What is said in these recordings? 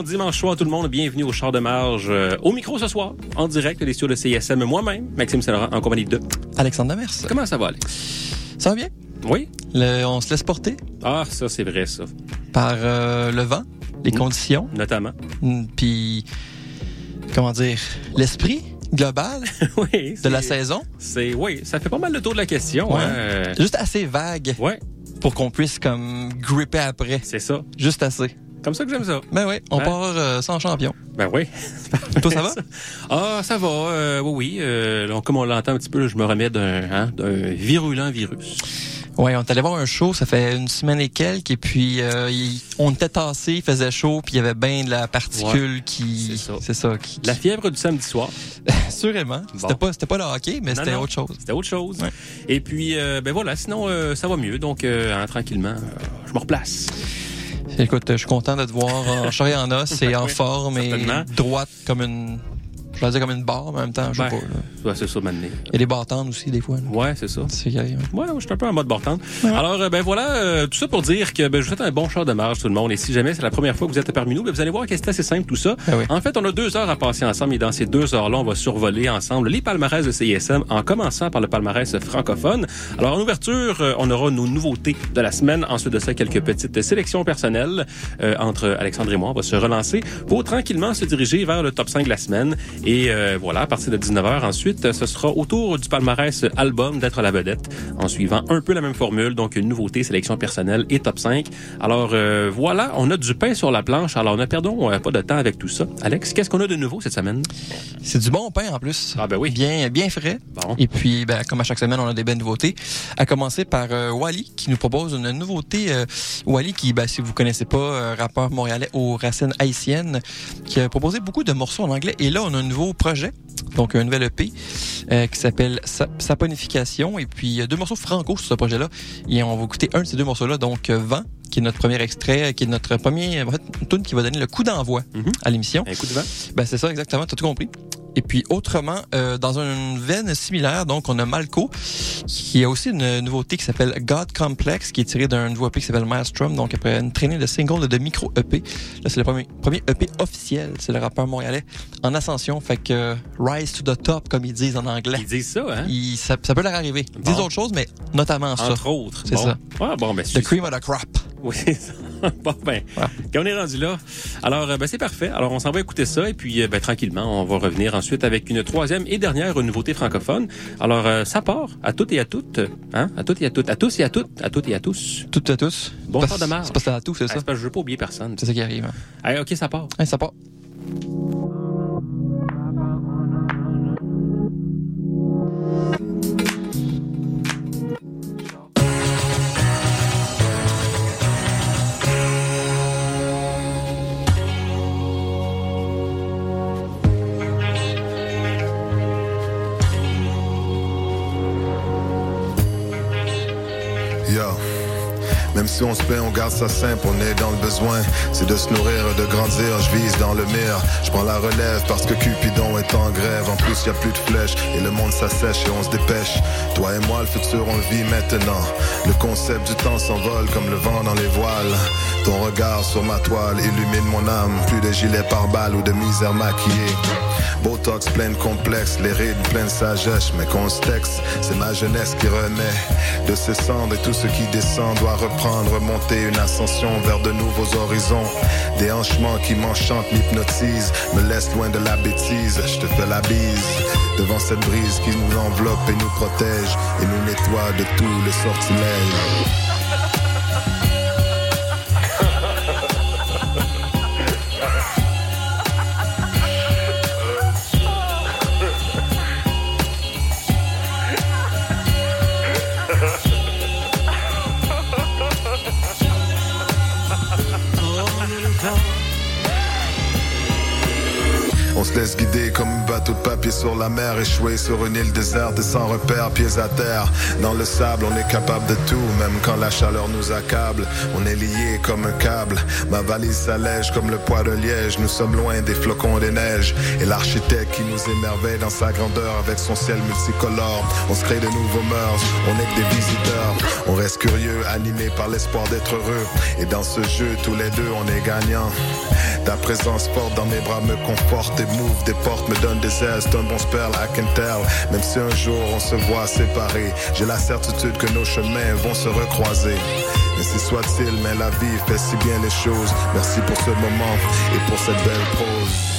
Bon dimanche soir tout le monde, bienvenue au Char de Marge. Euh, au micro ce soir, en direct des studios de CSM, moi-même, Maxime Saint-Laurent, en compagnie de... Alexandre Demers. Comment ça va, Alex? Ça va bien? Oui? Le- on se laisse porter? Ah, ça c'est vrai, ça. par euh, le vent, les Mm. conditions, Notamment. mm, puis comment dire, l'esprit global oui. de la saison? C'est, oui, ça fait pas mal le tour de la question. Ouais. hein, euh, Juste assez vague ouais, pour qu'on puisse comme gripper après. c'est ça. Juste assez. Comme ça que j'aime ça. Ben oui, on Ouais. part euh, sans champion. Ben oui. Toi, ça va? Ah, ça va. euh, oui, oui. euh, donc, comme on l'entend un petit peu, je me remets d'un, hein, virulent virus. Ouais, on est allé voir un show, ça fait une semaine et quelques, et puis euh, il- on était tassé, il faisait chaud, puis il y avait bien de la particule qui... c'est ça. C'est ça. Qui, La fièvre du samedi soir. Sûrement. C'était pas, c'était pas le hockey, mais c'était autre chose. C'était autre chose. Ouais. Et puis, euh, ben voilà, sinon, euh, ça va mieux. Donc, euh, hein, tranquillement, je me replace. Écoute, je suis content de te voir en chair et en os et en forme et droite comme une... Je vais dire comme une barre, mais en même temps, je sais Ben. pas. Ouais, c'est ça, maintenant. Il y a des battantes aussi, des fois. là. Ouais, c'est ça. C'est arrive. Ouais, je suis un peu en mode. Ouais. Alors, euh, ben voilà, euh, tout ça pour dire que ben, je vous souhaite un bon char de marge, tout le monde. Et si jamais c'est la première fois que vous êtes parmi nous, ben, vous allez voir que c'est assez simple tout ça. Ah oui. En fait, on a deux heures à passer ensemble et dans ces deux heures-là, on va survoler ensemble les palmarès de CISM en commençant par le palmarès francophone. Alors, en ouverture, euh, on aura nos nouveautés de la semaine. Ensuite de ça, quelques petites sélections personnelles euh, entre Alexandre et moi. On va se relancer pour tranquillement se diriger vers le top 5 de la semaine. Et euh, voilà, à partir de 19h, ensuite, ce sera autour du palmarès album d'être la vedette en suivant un peu la même formule. Donc, une nouveauté, sélection personnelle et top 5. Alors, euh, voilà, on a du pain sur la planche. Alors, ne perdons euh, pas de temps avec tout ça. Alex, qu'est-ce qu'on a de nouveau cette semaine? C'est du bon pain en plus. Ah ben oui. Bien, bien frais. Bon. Et puis, ben, comme à chaque semaine, on a des belles nouveautés. À commencer par euh, Wally, qui nous propose une nouveauté. Wally, qui, ben, si vous connaissez pas, rappeur montréalais aux racines haïtiennes, qui a proposé beaucoup de morceaux en anglais. Et là, on a un projet, donc un nouvel EP, euh, qui s'appelle Sa- Saponification. Et puis, a deux morceaux franco sur ce projet-là. Et on va écouter un de ces deux morceaux-là, donc euh, Vent, qui est notre premier extrait, qui est notre premier, en fait, une tune qui va donner le coup d'envoi Mhm. à l'émission. Un coup de vent. Ben c'est ça exactement, t'as tout compris. Et puis autrement, euh, dans une veine similaire, donc on a Malco, qui a aussi une nouveauté qui s'appelle God Complex, qui est tiré d'un nouveau EP qui s'appelle Maelstrom, donc après une traînée de singles de micro EP. Là c'est le premier, premier EP officiel, c'est le rappeur montréalais en ascension, fait que euh, rise to the top comme ils disent en anglais. Ils disent ça, hein? Ça, ça peut leur arriver. Ils disent Bon. autre chose, mais notamment ça. Entre autres. C'est Bon. ça. Ouais, bon, ben, The cream of the crop. Oui, c'est ça. Bon, ben, Voilà. quand on est rendu là, alors, euh, ben, c'est parfait. Alors, on s'en va écouter ça et puis, euh, ben, tranquillement, on va revenir ensuite avec une troisième et dernière nouveauté francophone. Alors, euh, ça part à toutes et à toutes, hein, à toutes et à toutes, à tous et à toutes, à toutes et à tous. Toutes à tous. Bon temps de marge. C'est que t'as tout, c'est Ah, ça? c'est parce que je veux pas oublier personne. C'est ça qui arrive. Hein. Allez, ok, ça part. Hey, ça part. Même si on se plaît, on garde ça simple, on est dans le besoin. C'est de se nourrir, de grandir, je vise dans le mire. Je prends la relève parce que Cupidon est en grève. En plus, y a plus de flèches et le monde s'assèche et on se dépêche. Toi et moi, le futur, on le vit maintenant. Le concept du temps s'envole comme le vent dans les voiles. Ton regard sur ma toile illumine mon âme. Plus de gilets par balles ou de misère maquillée. Botox plein de complexes, les rides pleines de sagesse, mais qu'on c'est ma jeunesse qui renaît de ses cendres et tout ce qui descend doit reprendre, remonter une ascension vers de nouveaux horizons. Des hanchements qui m'enchantent, m'hypnotisent, me laissent loin de la bêtise, je te fais la bise. Devant cette brise qui nous enveloppe et nous protège et nous nettoie de tout le sortilège. Sur la mer, échoué sur une île déserte et sans repère, pieds à terre. Dans le sable, on est capable de tout, même quand la chaleur nous accable. On est lié comme un câble. Ma valise s'allège comme le poids de liège. Nous sommes loin des flocons des neiges. Et l'architecte qui nous émerveille dans sa grandeur avec son ciel multicolore. On se crée de nouveaux mœurs, on est que des visiteurs. On reste reste curieux, animé par l'espoir d'être heureux. Et dans ce jeu, tous les deux, on est gagnants. Ta présence forte dans mes bras me conforte et m'ouvre des portes, me donne des ailes. Bon spell, I can tell. Même si un jour on se voit séparés, j'ai la certitude que nos chemins vont se recroiser. Ainsi soit-il, mais la vie fait si bien les choses. Merci pour ce moment et pour cette belle prose.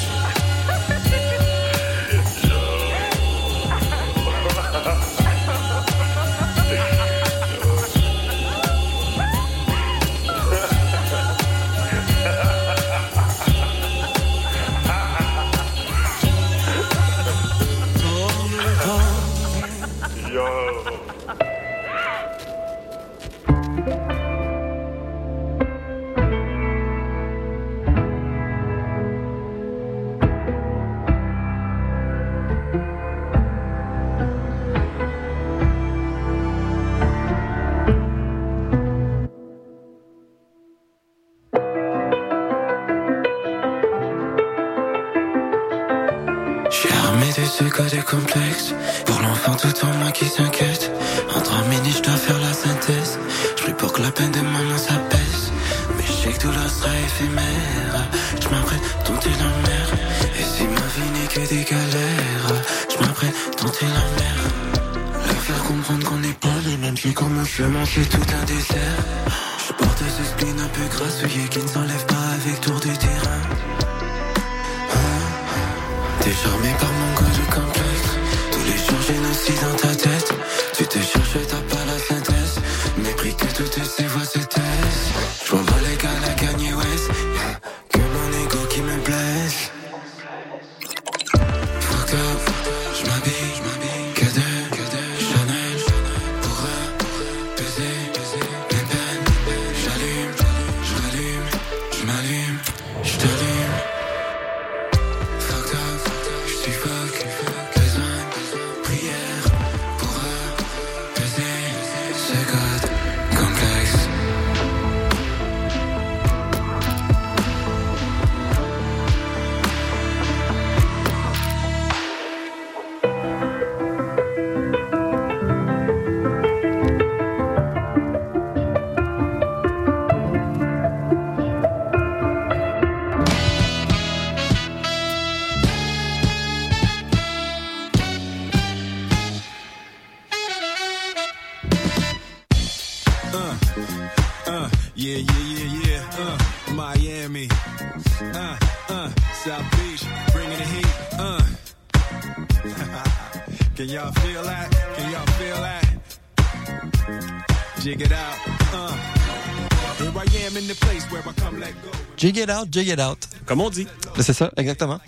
Jig it out, jig it out. Comme on dit. C'est ça, exactement.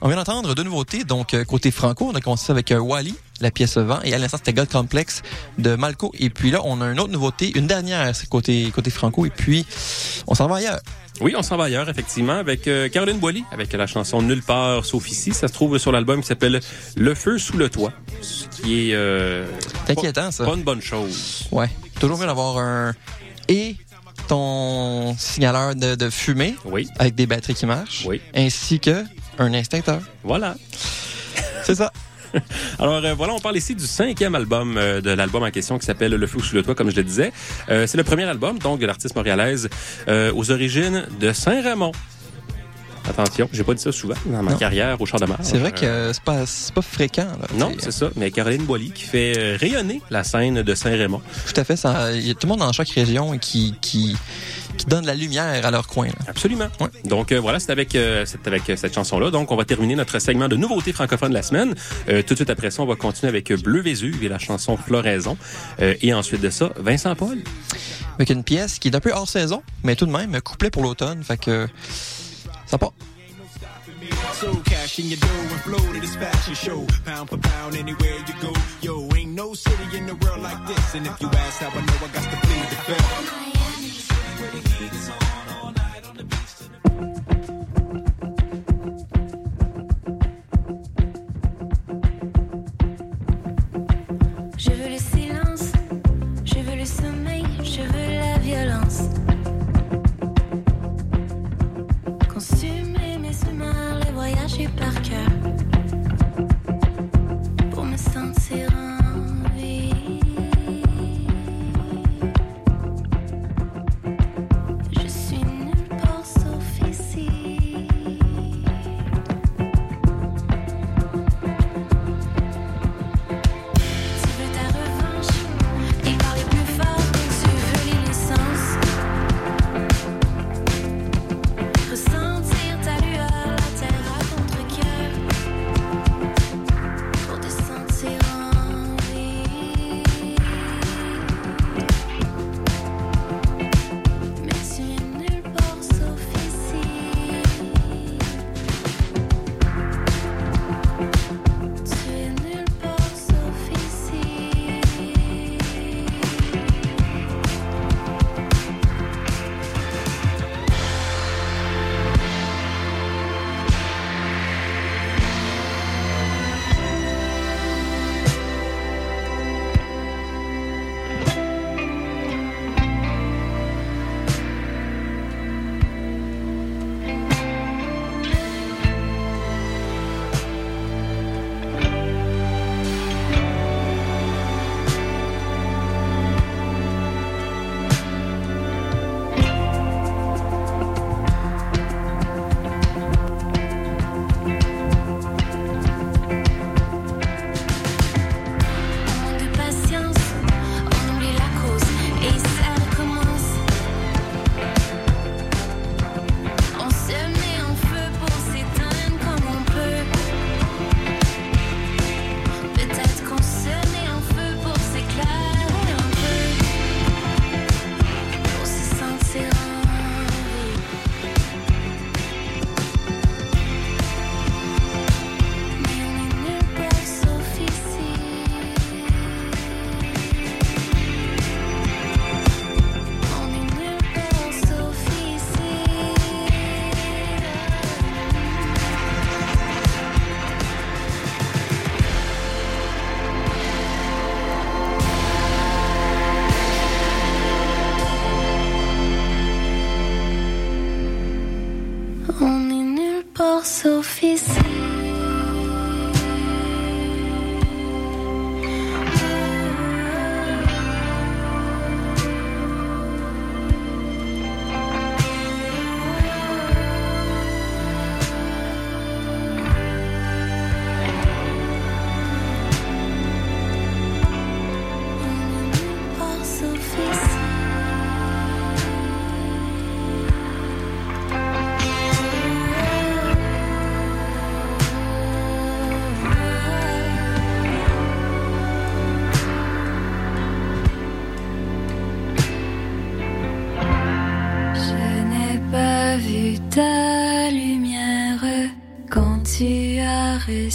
On vient d'entendre deux nouveautés. Donc, euh, côté franco, on a commencé avec euh, Wally, la pièce vent, et à l'instant, c'était God Complex de Malco. Et puis là, on a une autre nouveauté, une dernière, c'est côté, côté franco. Et puis, on s'en va ailleurs. Oui, on s'en va ailleurs, effectivement, avec euh, Caroline Boily, avec la chanson Nulle part sauf ici. Ça se trouve sur l'album qui s'appelle Le feu sous le toit, ce qui est... Euh, inquiétant, ça. Pas une bonne chose. Ouais. Toujours mieux d'avoir un... Et ton signaleur de, fumée oui. avec des batteries qui marchent, oui. ainsi que un instincteur. Voilà. C'est ça. Alors euh, voilà, on parle ici du cinquième album euh, de l'album en question qui s'appelle Le Feu sous le toit, comme je le disais. Euh, c'est le premier album donc de l'artiste montréalaise aux origines de Saint-Raymond. Attention, j'ai pas dit ça souvent dans ma carrière au char de C'est vrai que c'est pas, pas fréquent. non, c'est ça. Mais Caroline Boily qui fait rayonner la scène de Saint-Raymond. Tout à fait. Il y a tout le monde dans chaque région qui, qui, qui donnent la lumière à leur coin. Absolument. Donc euh, voilà, c'est avec, euh, avec euh, cette chanson-là. Donc on va terminer notre segment de nouveautés francophones de la semaine. tout de suite après ça, on va continuer avec Bleu Vésuve et la chanson Floraison. et ensuite de ça, Vincent Paul. Avec une pièce qui est un peu hors saison, mais tout de même couplet pour l'automne. Fait que Hälsa på. So cash in your dough and flow to this fashion show. Pound for pound, anywhere you go. Yo, ain't no city in the world like this. And if you ask how I know, I got to plead the fifth. Je veux les suis. As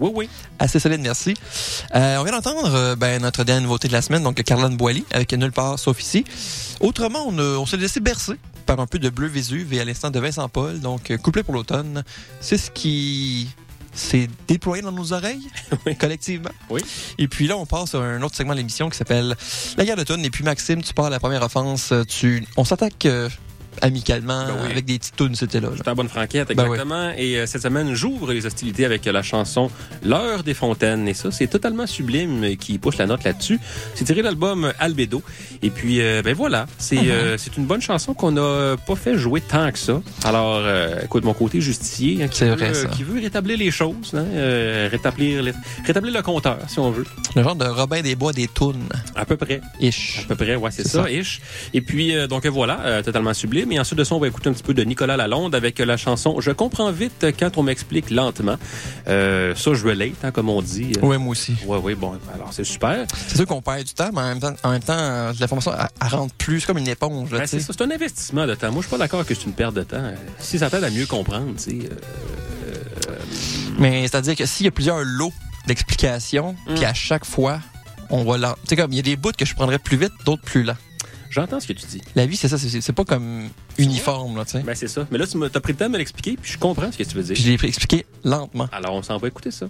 Oui, oui. Assez solide, merci. Euh, on vient d'entendre euh, ben, notre dernière nouveauté de la semaine, donc Carlane Boily, avec Nulle part sauf ici. Autrement, on, a- on s'est laissé bercer par un peu de Bleu Vésuve et à l'instant de Vincent Paul, donc euh, couplet pour l'automne. C'est ce qui s'est déployé dans nos oreilles, Oui. collectivement. Oui. Et puis là, on passe à un autre segment de l'émission qui s'appelle La guerre d'automne. Et puis Maxime, tu pars à la première offense. Tu... On s'attaque euh, amicalement Ben oui. avec des petites tunes, c'était là. J'étais à bonne franquette, Ben exactement. Et euh, cette semaine, j'ouvre les hostilités avec euh, la chanson L'heure des fontaines. Et ça, c'est totalement sublime euh, qui pousse la note là-dessus. C'est tiré de l'album Albedo. Et puis, euh, ben voilà, c'est euh, c'est une bonne chanson qu'on n'a pas fait jouer tant que ça. Alors, écoute, mon côté justicier, hein, qui, veut, vrai, ça. qui veut rétablir les choses, hein, rétablir, les- rétablir le compteur, si on veut. Le genre de Robin des Bois des tunes. À peu près. Ish. À peu près, ouais, c'est ça, ça. ish. Et puis, donc voilà, totalement sublime. Et ensuite de ça, on va écouter un petit peu de Nicolas Lalonde avec la chanson Je comprends vite quand on m'explique lentement. Euh, ça, je relate, hein, comme on dit. Ouais, moi aussi. Ouais, ouais, bon, alors c'est super. C'est sûr qu'on perd du temps, mais en même temps, en même temps euh, l'information, elle, elle rentre plus comme une éponge. Ben, c'est sais. ça, c'est un investissement de temps. Moi, je suis pas d'accord que c'est une perte de temps. Euh, Si ça t'aide à mieux comprendre, tu sais. euh, mais c'est-à-dire que s'il y a plusieurs lots d'explications, Mm. puis à chaque fois, on va là. Tu sais, comme il y a des bouts que je prendrais plus vite, d'autres plus lents. J'entends ce que tu dis. La vie, c'est ça, c'est pas comme uniforme, là, tu sais. Ben, c'est ça. Mais là, tu t'as pris le temps de me l'expliquer, puis je comprends ce que tu veux dire. je l'ai expliqué lentement. Alors, on s'en va écouter ça.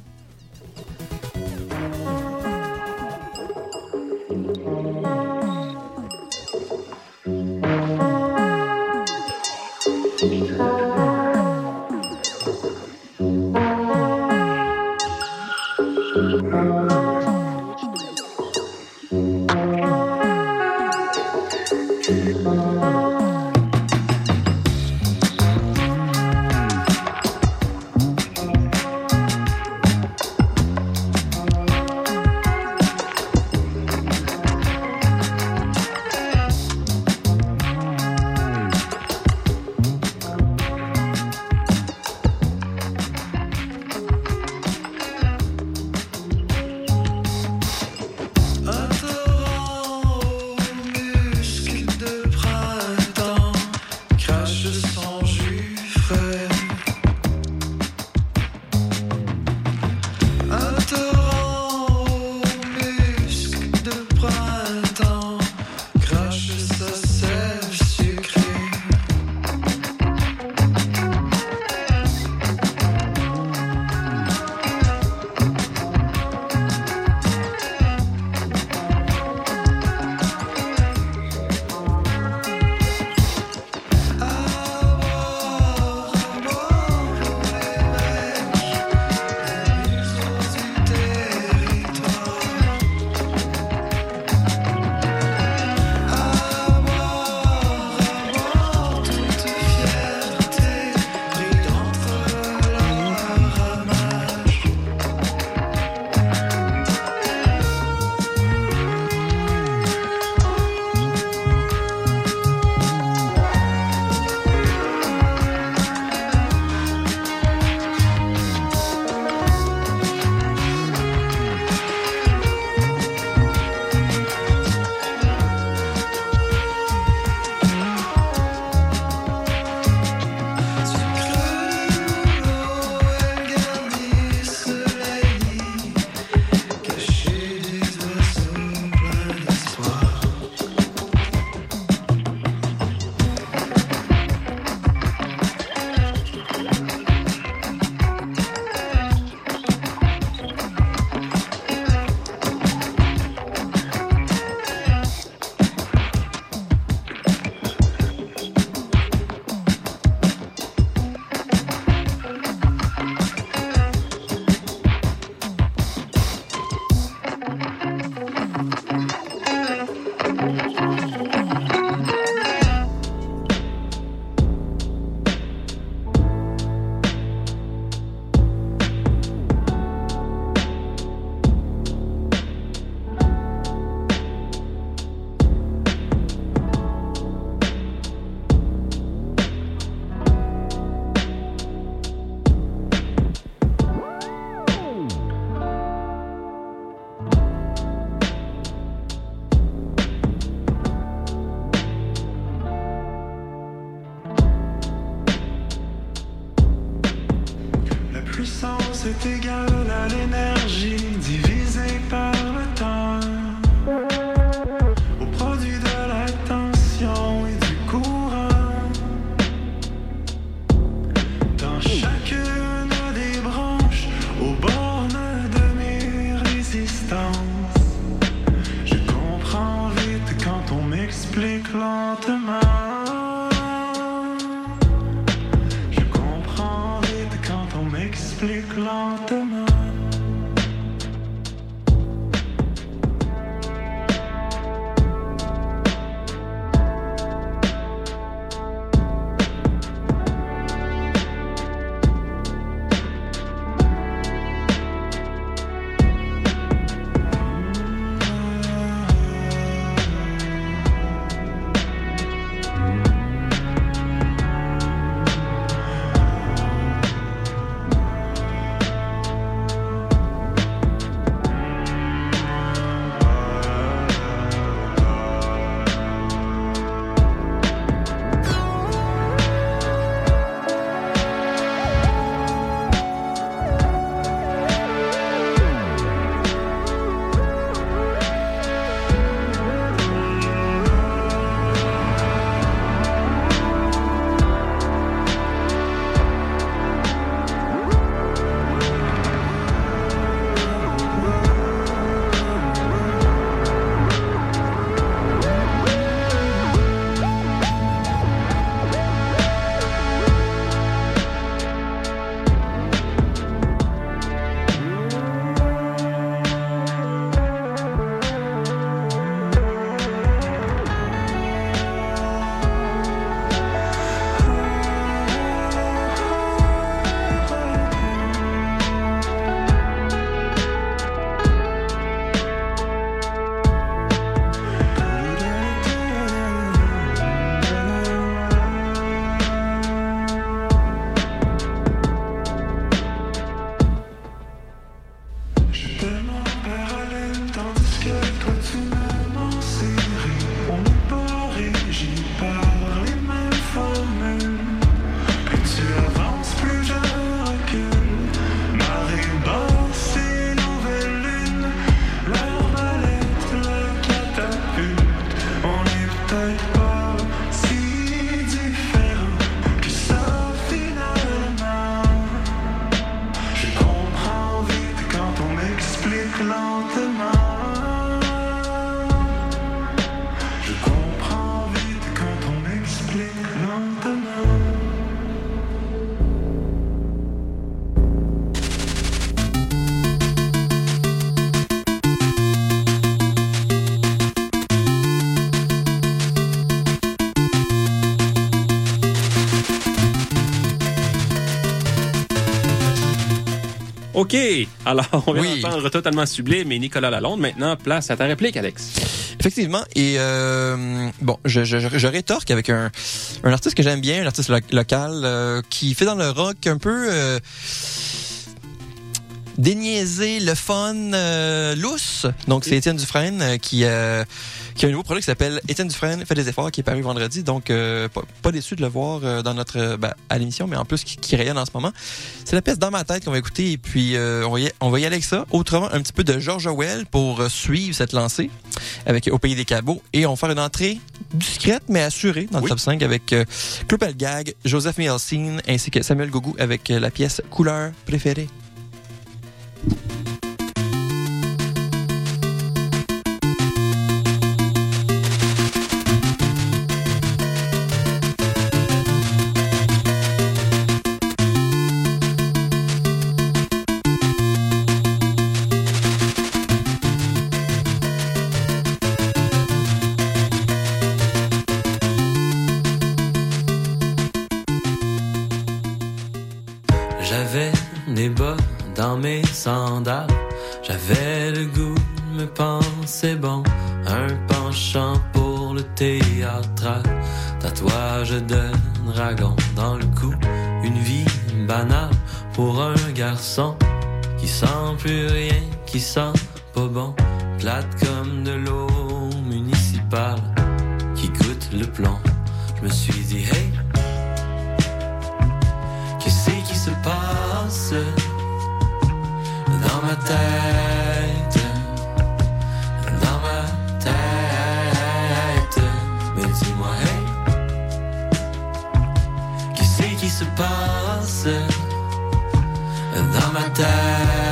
OK. Alors, on vient Oui. d'entendre totalement sublime et Nicolas Lalonde. Maintenant, place à ta réplique, Alex. Effectivement. Et euh, bon, je, je, je- je rétorque avec un, un artiste que j'aime bien, un artiste lo- local euh, qui fait dans le rock un peu euh, déniaiser le fun lousse. Donc c'est Étienne Dufresne qui qui a un nouveau projet qui s'appelle Étienne Dufresne fait des efforts qui est paru vendredi. Donc euh, pas, pas déçu de le voir euh, dans notre euh, ben, à l'émission, mais en plus qui, qui rayonne en ce moment. C'est la pièce dans ma tête qu'on va écouter et puis euh, on, va y, on va y aller avec ça. Autrement, un petit peu de George Orwell pour suivre cette lancée avec Au pays des cabots et on va faire une entrée discrète mais assurée dans le Oui. top 5 avec Claude Pelgag, Joseph Mielsin ainsi que Samuel Gougou avec la pièce Couleur préférée. J'avais le goût de me penser bon. Un penchant pour le théâtral. Tatouage de dragon dans le cou. Une vie banale pour un garçon qui sent plus rien, qui sent pas bon. Plate comme de l'eau municipale qui goûte le plomb. Je me suis dit, hey, tête, dans ma tête. Mais dis-moi, hey, qu'est-ce qui se passe dans ma tête?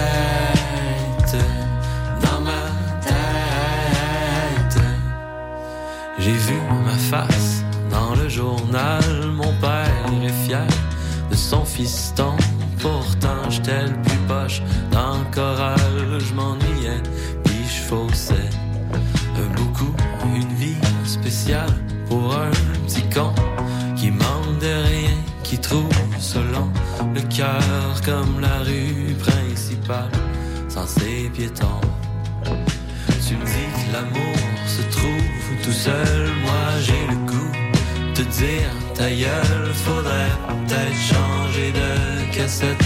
comme la rue principale sans ses piétons. Tu me dis que l'amour se trouve tout seul, moi j'ai le goût de te dire ta gueule, faudrait peut-être changer de cassette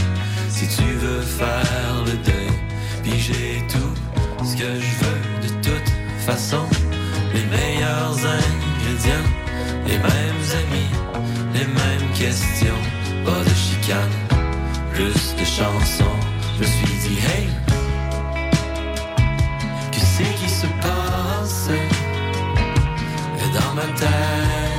si tu veux faire le deuil. Puis j'ai tout ce que je veux de toute façon, les meilleurs ingrédients, les mêmes amis, les mêmes questions, pas de chicane plus de chansons. Je me suis dit, hey, que c'est qui se passe? Dans ma tête?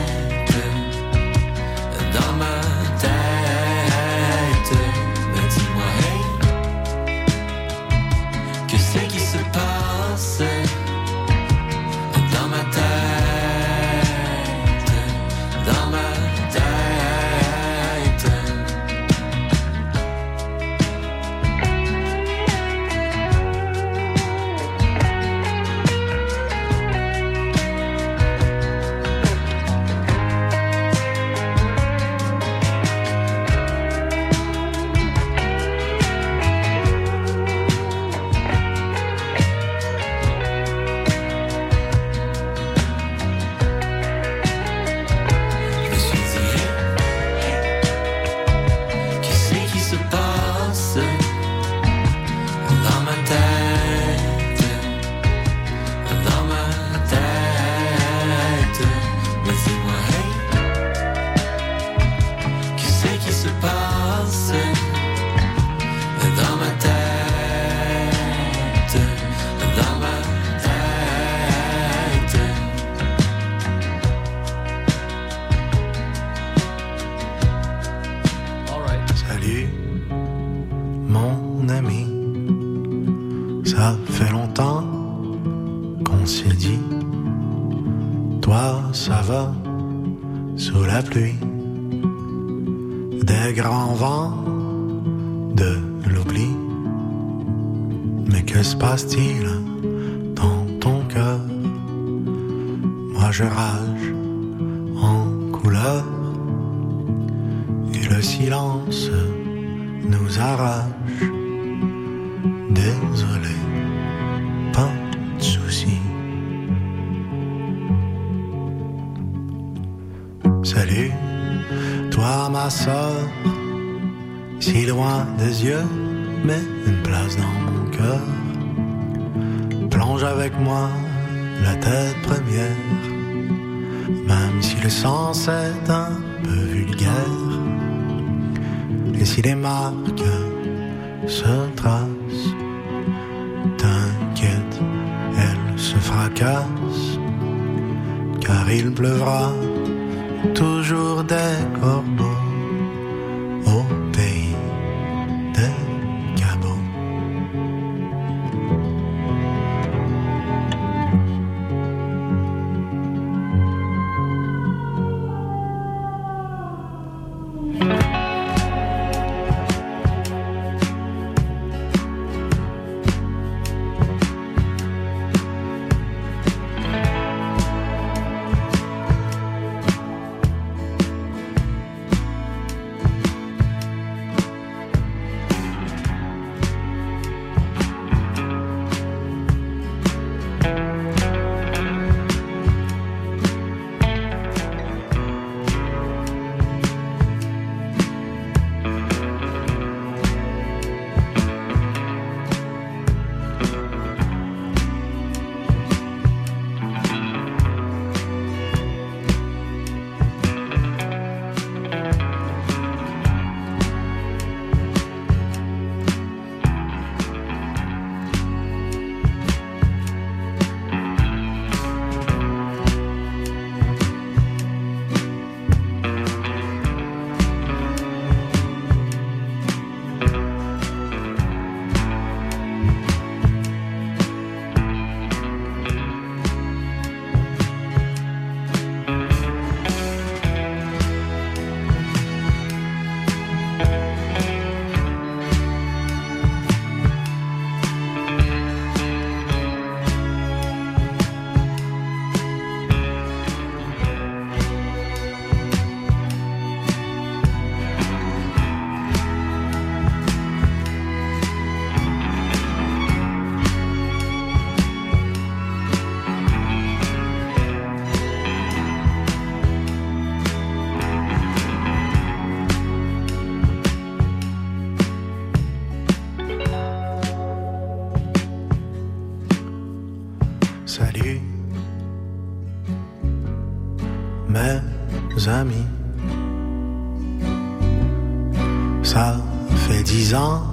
Ans,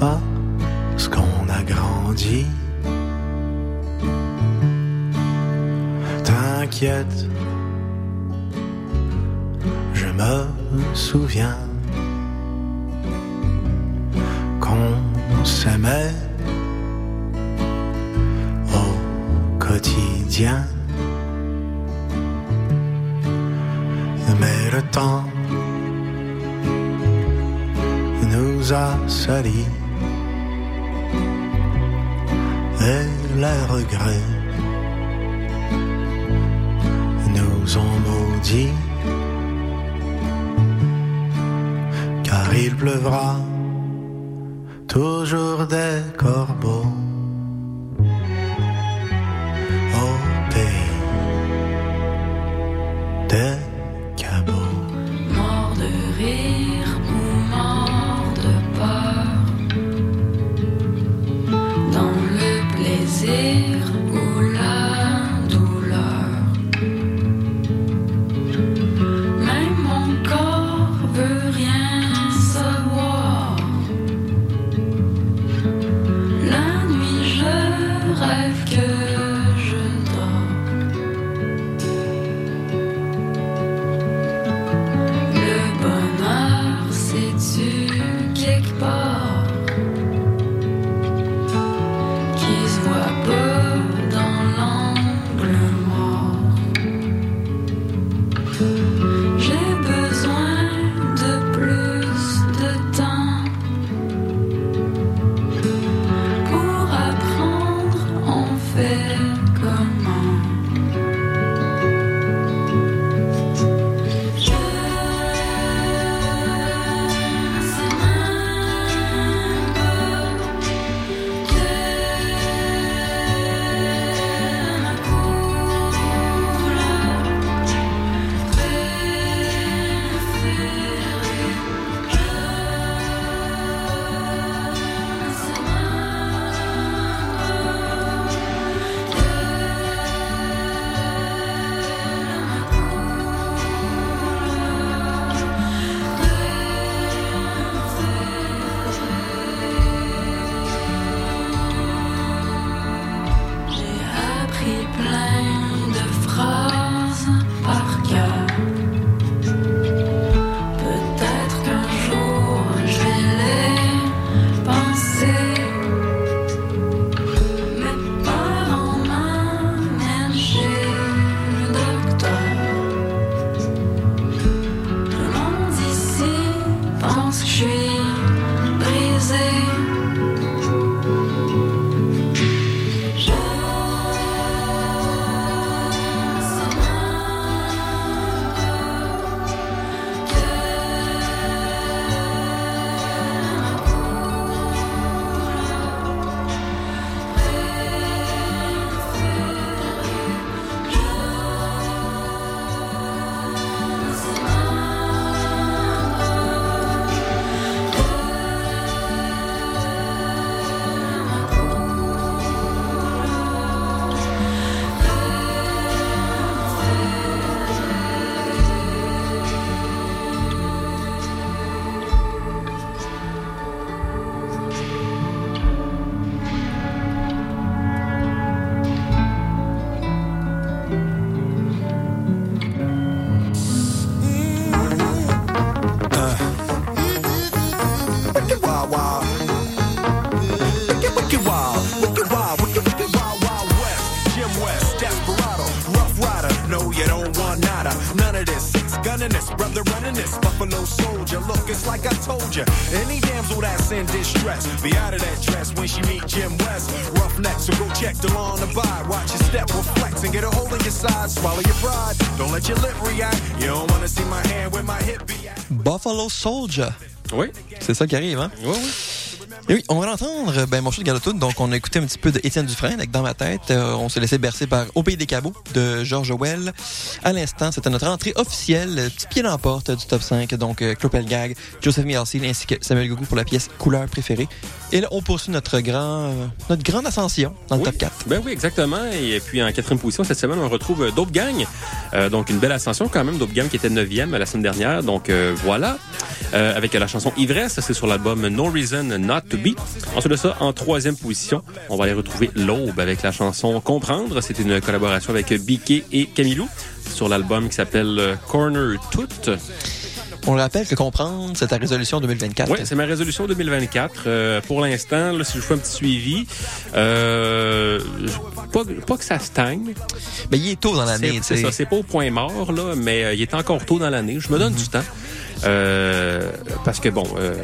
parce qu'on a grandi. T'inquiète, je me souviens Buffalo Soldier. Oui, C'est ça qui arrive, hein? oui, oui. Et oui, on va l'entendre, ben, mon chat de Galotoun. Donc, on a écouté un petit peu de Étienne Dufresne avec Dans ma tête. Euh, on s'est laissé bercer par Au pays des cabots de George Well. À l'instant, c'était notre entrée officielle, euh, petit pied dans la porte du top 5. Donc, euh, Claude Pelgag, Joseph Mialcil ainsi que Samuel Gougou pour la pièce Couleur préférée. Et là, on poursuit notre grand, euh, notre grande ascension dans le Oui. top 4. Ben oui, exactement. Et puis en quatrième position, cette semaine, on retrouve Dope Gang. Euh, donc une belle ascension quand même. Dope Gang qui était neuvième la semaine dernière. Donc euh, voilà. Euh, avec la chanson Ivresse, c'est sur l'album No Reason Not to Be. Ensuite de ça, en troisième position, on va aller retrouver L'Aube avec la chanson Comprendre. C'est une collaboration avec Biquet et Camilou sur l'album qui s'appelle euh, Corner Tout. On le rappelle que comprendre, c'est ta résolution 2024. Oui, c'est ma résolution 2024. Euh, pour l'instant, si je fais un petit suivi, euh, pas, pas que ça stagne. Mais il est tôt dans l'année, C'est ça, c'est pas au point mort, là, mais euh, il est encore tôt dans l'année. Je me donne du temps. Euh, parce que bon, euh,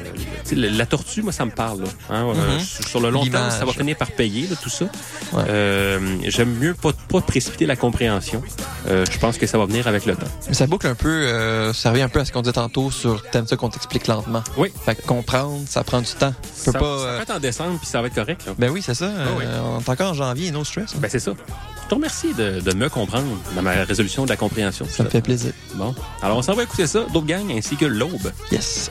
la, tortue, moi, ça me parle. Là, hein, euh, Mhm. sur le long terme, ça va finir par payer, là, tout ça. Ouais. Euh, J'aime mieux pas, pas précipiter la compréhension. Euh, je pense que ça va venir avec le temps. Mais ça boucle un peu, euh, ça revient un peu à ce qu'on disait tantôt sur t'aimes ça qu'on t'explique lentement. Oui. Fait que comprendre, ça prend du temps. Ça, peux pas. ça peut être en décembre, puis ça va être correct. là. Ben oui, c'est ça. oui. on est encore en janvier, no stress. hein. Ben, c'est ça. Je te remercie de, de me comprendre dans ma résolution de la compréhension. ça me fait plaisir. Bon. Alors, on s'en va écouter ça, Dope Gang ainsi que L'Aube. Yes.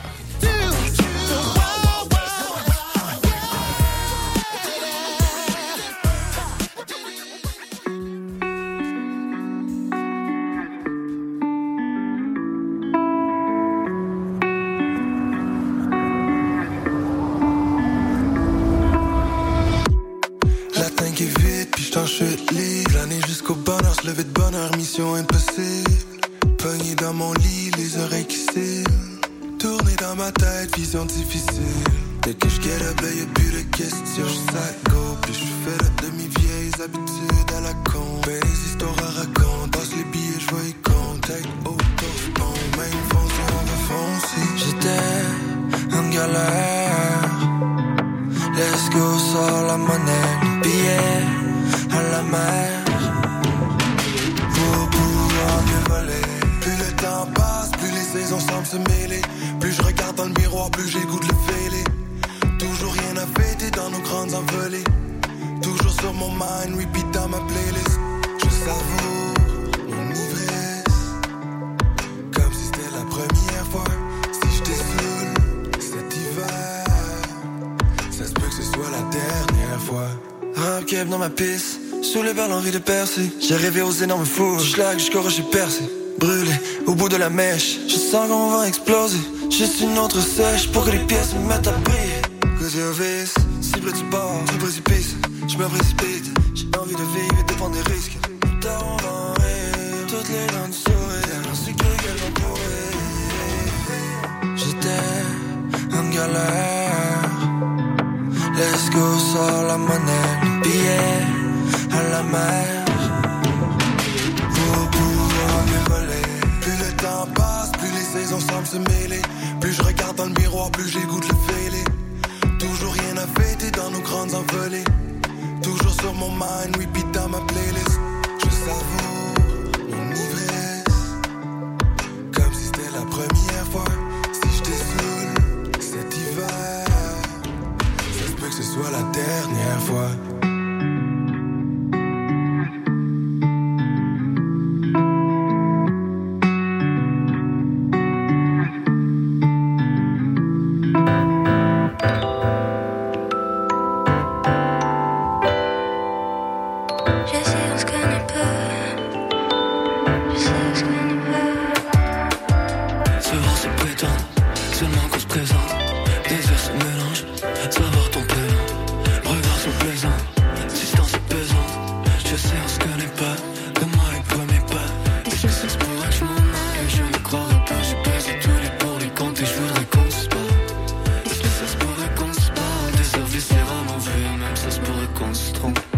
J'ai rêvé aux énormes fours, schlag jusqu'au rocher percé. Brûlé au bout de la mèche, je sens qu'on va exploser. Juste une autre sèche pour que les pièces me mettent à briller. Vis, si près du bord, du précipice. Je me précipite, j'ai envie de vivre et de prendre des risques. Tard on va en rire, toutes les dents du sourire. Que qu'elles. J'étais en galère. Let's go, sors la monnaie, le billet à la mer. Saisons semblent se mêler. Plus je regarde dans le miroir, plus de le fêler. Toujours rien à fêter dans nos grandes envolées. Toujours sur mon mind, repeat dans ma playlist. Se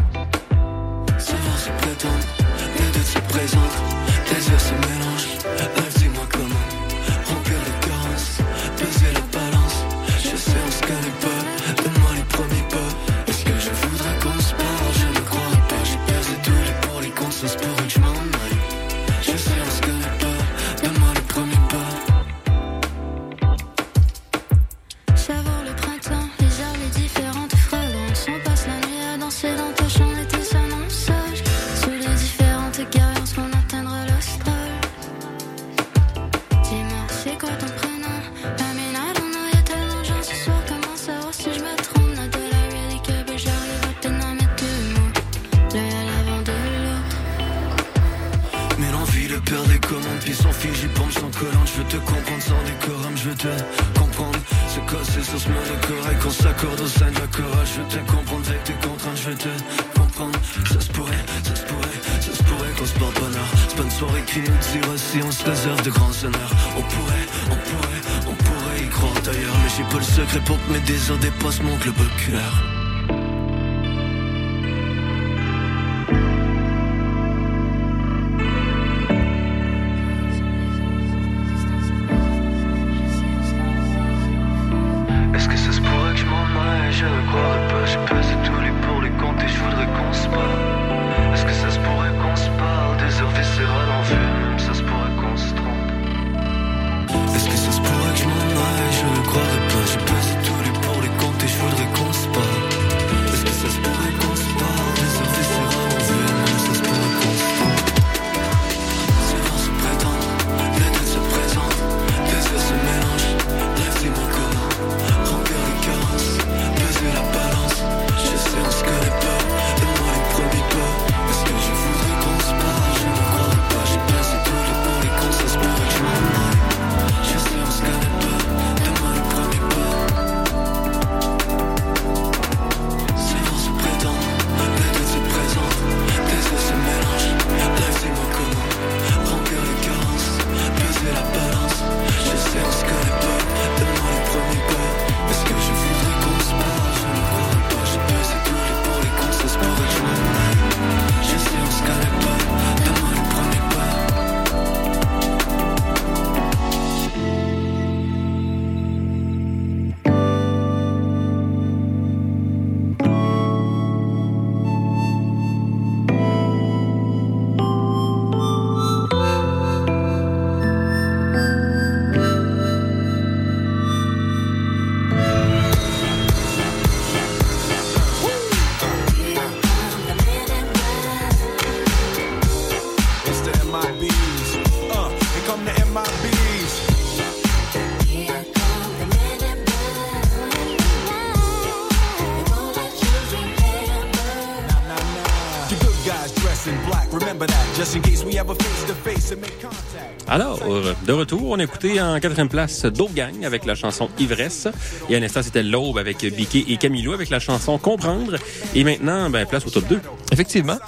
de retour. On a écouté en quatrième place Gang avec la chanson Ivresse. Et à l'instant, c'était L'Aube avec Biquet et Camilo avec la chanson Comprendre. Et maintenant, ben, place au top 2. Effectivement.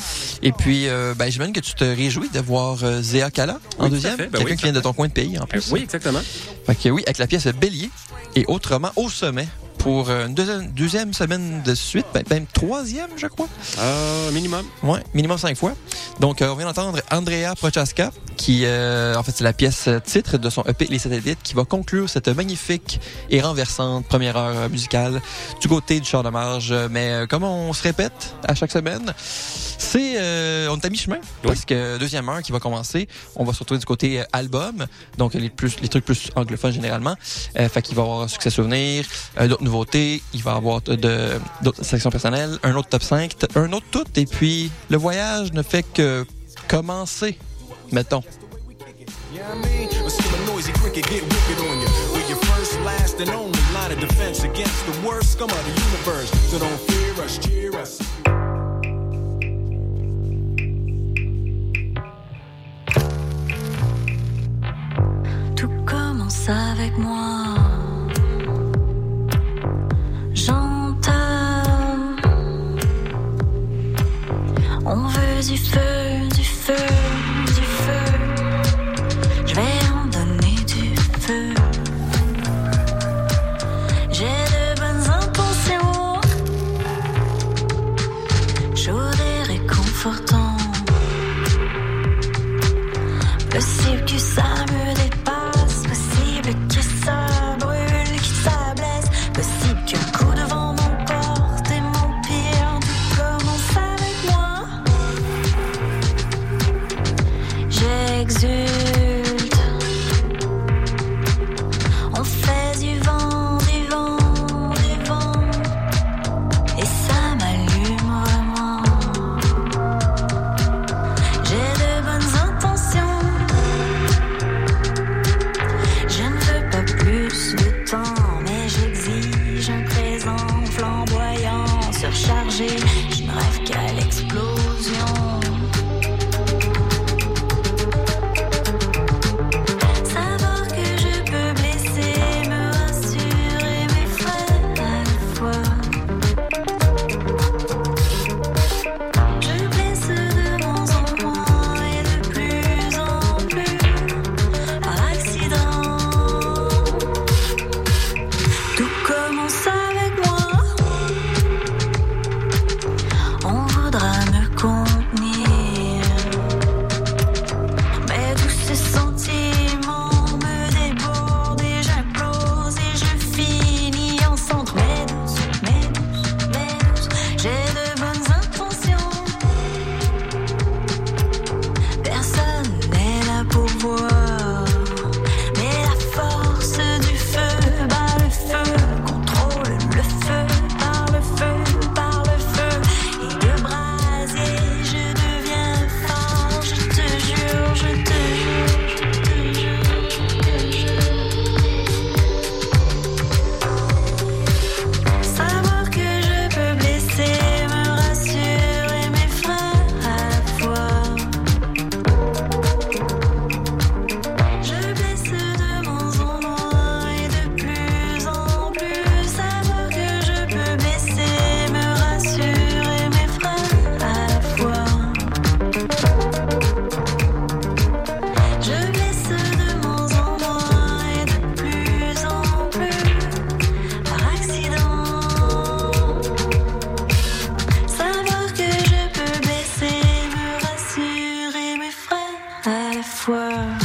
Et puis, euh, ben, que tu te réjouis de voir euh, Zéa Kala en deuxième. Ben Quelqu'un oui, qui vient de ton coin de pays, en plus. Euh, oui, exactement. Fait oui, avec la pièce Bélier et autrement au sommet pour euh, une deuxième, deuxième semaine de suite, même ben, ben, troisième, je crois. Euh, minimum. Oui, minimum cinq fois. Donc, euh, on vient d'entendre Andrea Prochaska, qui, euh, en fait, c'est la pièce titre de son EP Les Satellites, qui va conclure cette magnifique et renversante première heure euh, musicale du côté du Char de Marge. Mais euh, comme on se répète à chaque semaine, c'est on est à mi-chemin, oui. parce que deuxième heure qui va commencer, on va se retrouver du côté album, donc les, plus, les trucs plus anglophones généralement. fait qu'il va avoir un Succès Souvenir, d'autres il va y avoir de, d'autres sections personnelles, un autre top 5, un autre tout, et puis le voyage ne fait que commencer, mettons. Tout commence avec moi. On veut du feu, du feu. Fois.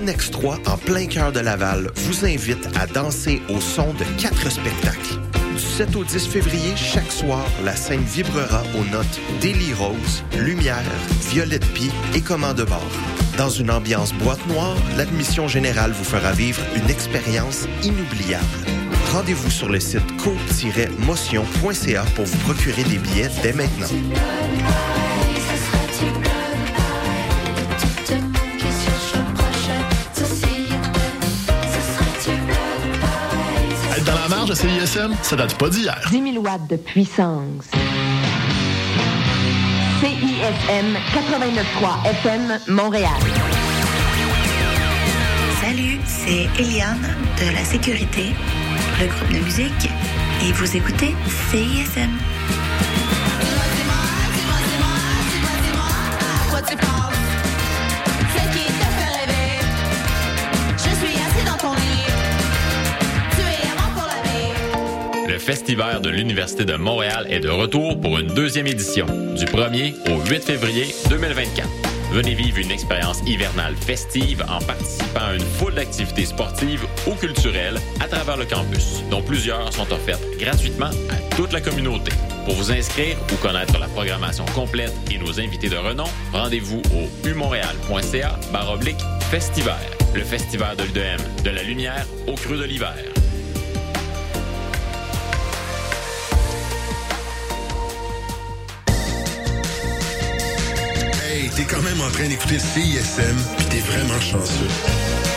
Salle Annexe 3, en plein cœur de Laval, vous invite à danser au son de quatre spectacles. Du 7 au 10 février, chaque soir, la scène vibrera aux notes Daily Rose, Lumière, Violette Pie et Commande bord. Dans une ambiance boîte noire, l'admission générale vous fera vivre une expérience inoubliable. Rendez-vous sur le site co-motion.ca pour vous procurer des billets dès maintenant. Marge de CISM, ça date pas d'hier. 10 000 watts de puissance. CISM 89.3 FM Montréal. Salut, c'est Eliane de la Sécurité, le groupe de musique, et vous écoutez CISM. Festival de l'Université de Montréal est de retour pour une deuxième édition, du 1er au 8 février 2024. Venez vivre une expérience hivernale festive en participant à une foule d'activités sportives ou culturelles à travers le campus, dont plusieurs sont offertes gratuitement à toute la communauté. Pour vous inscrire ou connaître la programmation complète et nos invités de renom, rendez-vous au umontréal.ca baroblique festival. Le festival de l'UDM, de la lumière au creux de l'hiver. T'es quand même en train d'écouter CISM, puis t'es vraiment chanceux.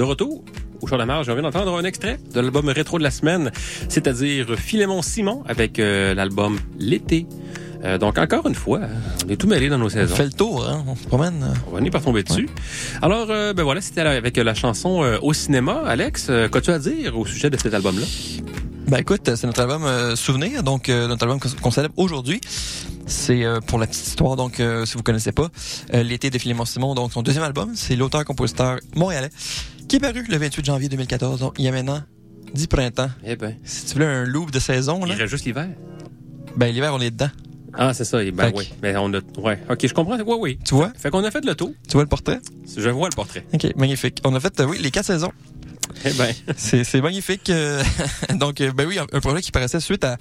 De retour au show de la marge. On vient d'entendre un extrait de l'album rétro de la semaine, c'est-à-dire Philémon Simon avec euh, l'album L'été. Euh, donc, encore une fois, on est tout mêlé dans nos On saisons. fait le tour, hein? On se promène. euh. On va venir par tomber dessus. Alors, euh, ben voilà, c'était avec la chanson au cinéma. Alex, qu'as-tu à dire au sujet de cet album-là? Ben écoute, c'est notre album Souvenir, donc notre album qu'on célèbre aujourd'hui. C'est pour la petite histoire, donc si vous connaissez pas, l'été de Philémon Simon, donc son deuxième album, c'est l'auteur-compositeur montréalais, qui est paru le 28 janvier 2014, donc il y a maintenant 10 printemps. Eh ben, Si tu voulais un loop de saison, il là, reste juste l'hiver. ben l'hiver on est dedans. Ah, c'est ça. Ben oui. Mais on a, ouais. OK, je comprends. Oui, oui. Tu vois? Fait qu'on a fait le tour. Tu vois le portrait? Je vois le portrait. Ok, magnifique. On a fait, euh, oui, les quatre saisons. Eh ben, C'est magnifique. euh, donc, euh, ben oui, un, projet qui paraissait suite à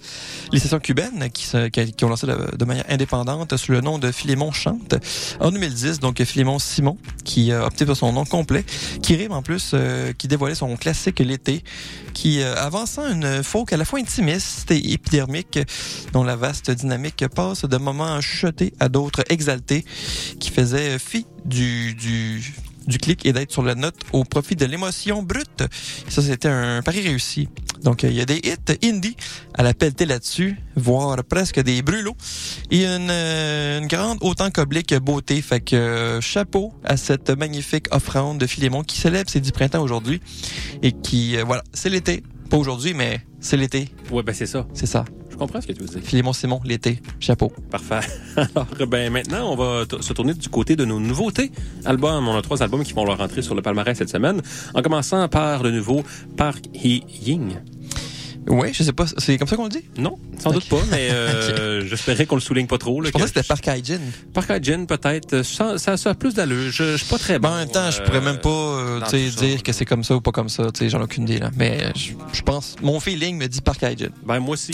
les sessions cubaines qui, ont lancé de, manière indépendante sous le nom de Philémon Chante en 2010. Donc, Philémon Simon qui a opté pour son nom complet, qui rime en plus, euh, qui dévoilait son classique L'été, qui avançant une folk à la fois intimiste et épidermique, dont la vaste dynamique passe de moments chuchotés à d'autres exaltés, qui faisait fi du du clic et d'être sur la note au profit de l'émotion brute. Ça, c'était un pari réussi. Donc, euh, il y a des hits indie à la pelletée là-dessus, voire presque des brûlots. Et une, euh, une grande autant qu'oblique beauté. Fait que euh, chapeau à cette magnifique offrande de Philémon qui célèbre ses 10 printemps aujourd'hui. Et qui, euh, voilà, c'est l'été. Pas aujourd'hui, mais c'est l'été. ouais, ben c'est ça. C'est ça. Je comprends ce que tu veux dire. Philémon Simon, l'été. Chapeau. Parfait. Alors, ben maintenant, on va se tourner du côté de nos nouveautés albums. On a trois albums qui vont leur rentrer sur le palmarès cette semaine. En commençant par le nouveau Park Hee Ying. Ouais, je sais pas, c'est comme ça qu'on le dit? Non, sans doute pas, mais euh, j'espérais qu'on le souligne pas trop. Là, Je pensais que c'était Park Hygiene. Park Hygiene, peut-être. Ça, ça, ça a plus d'allure. Je, je suis pas très bon. En même temps, je pourrais même pas euh, ça, dire que c'est comme ça ou pas comme ça. Tu sais, J'en ai aucune idée. Là. Mais euh, je, je pense, mon feeling me dit Park Hygiene. Ben, moi aussi.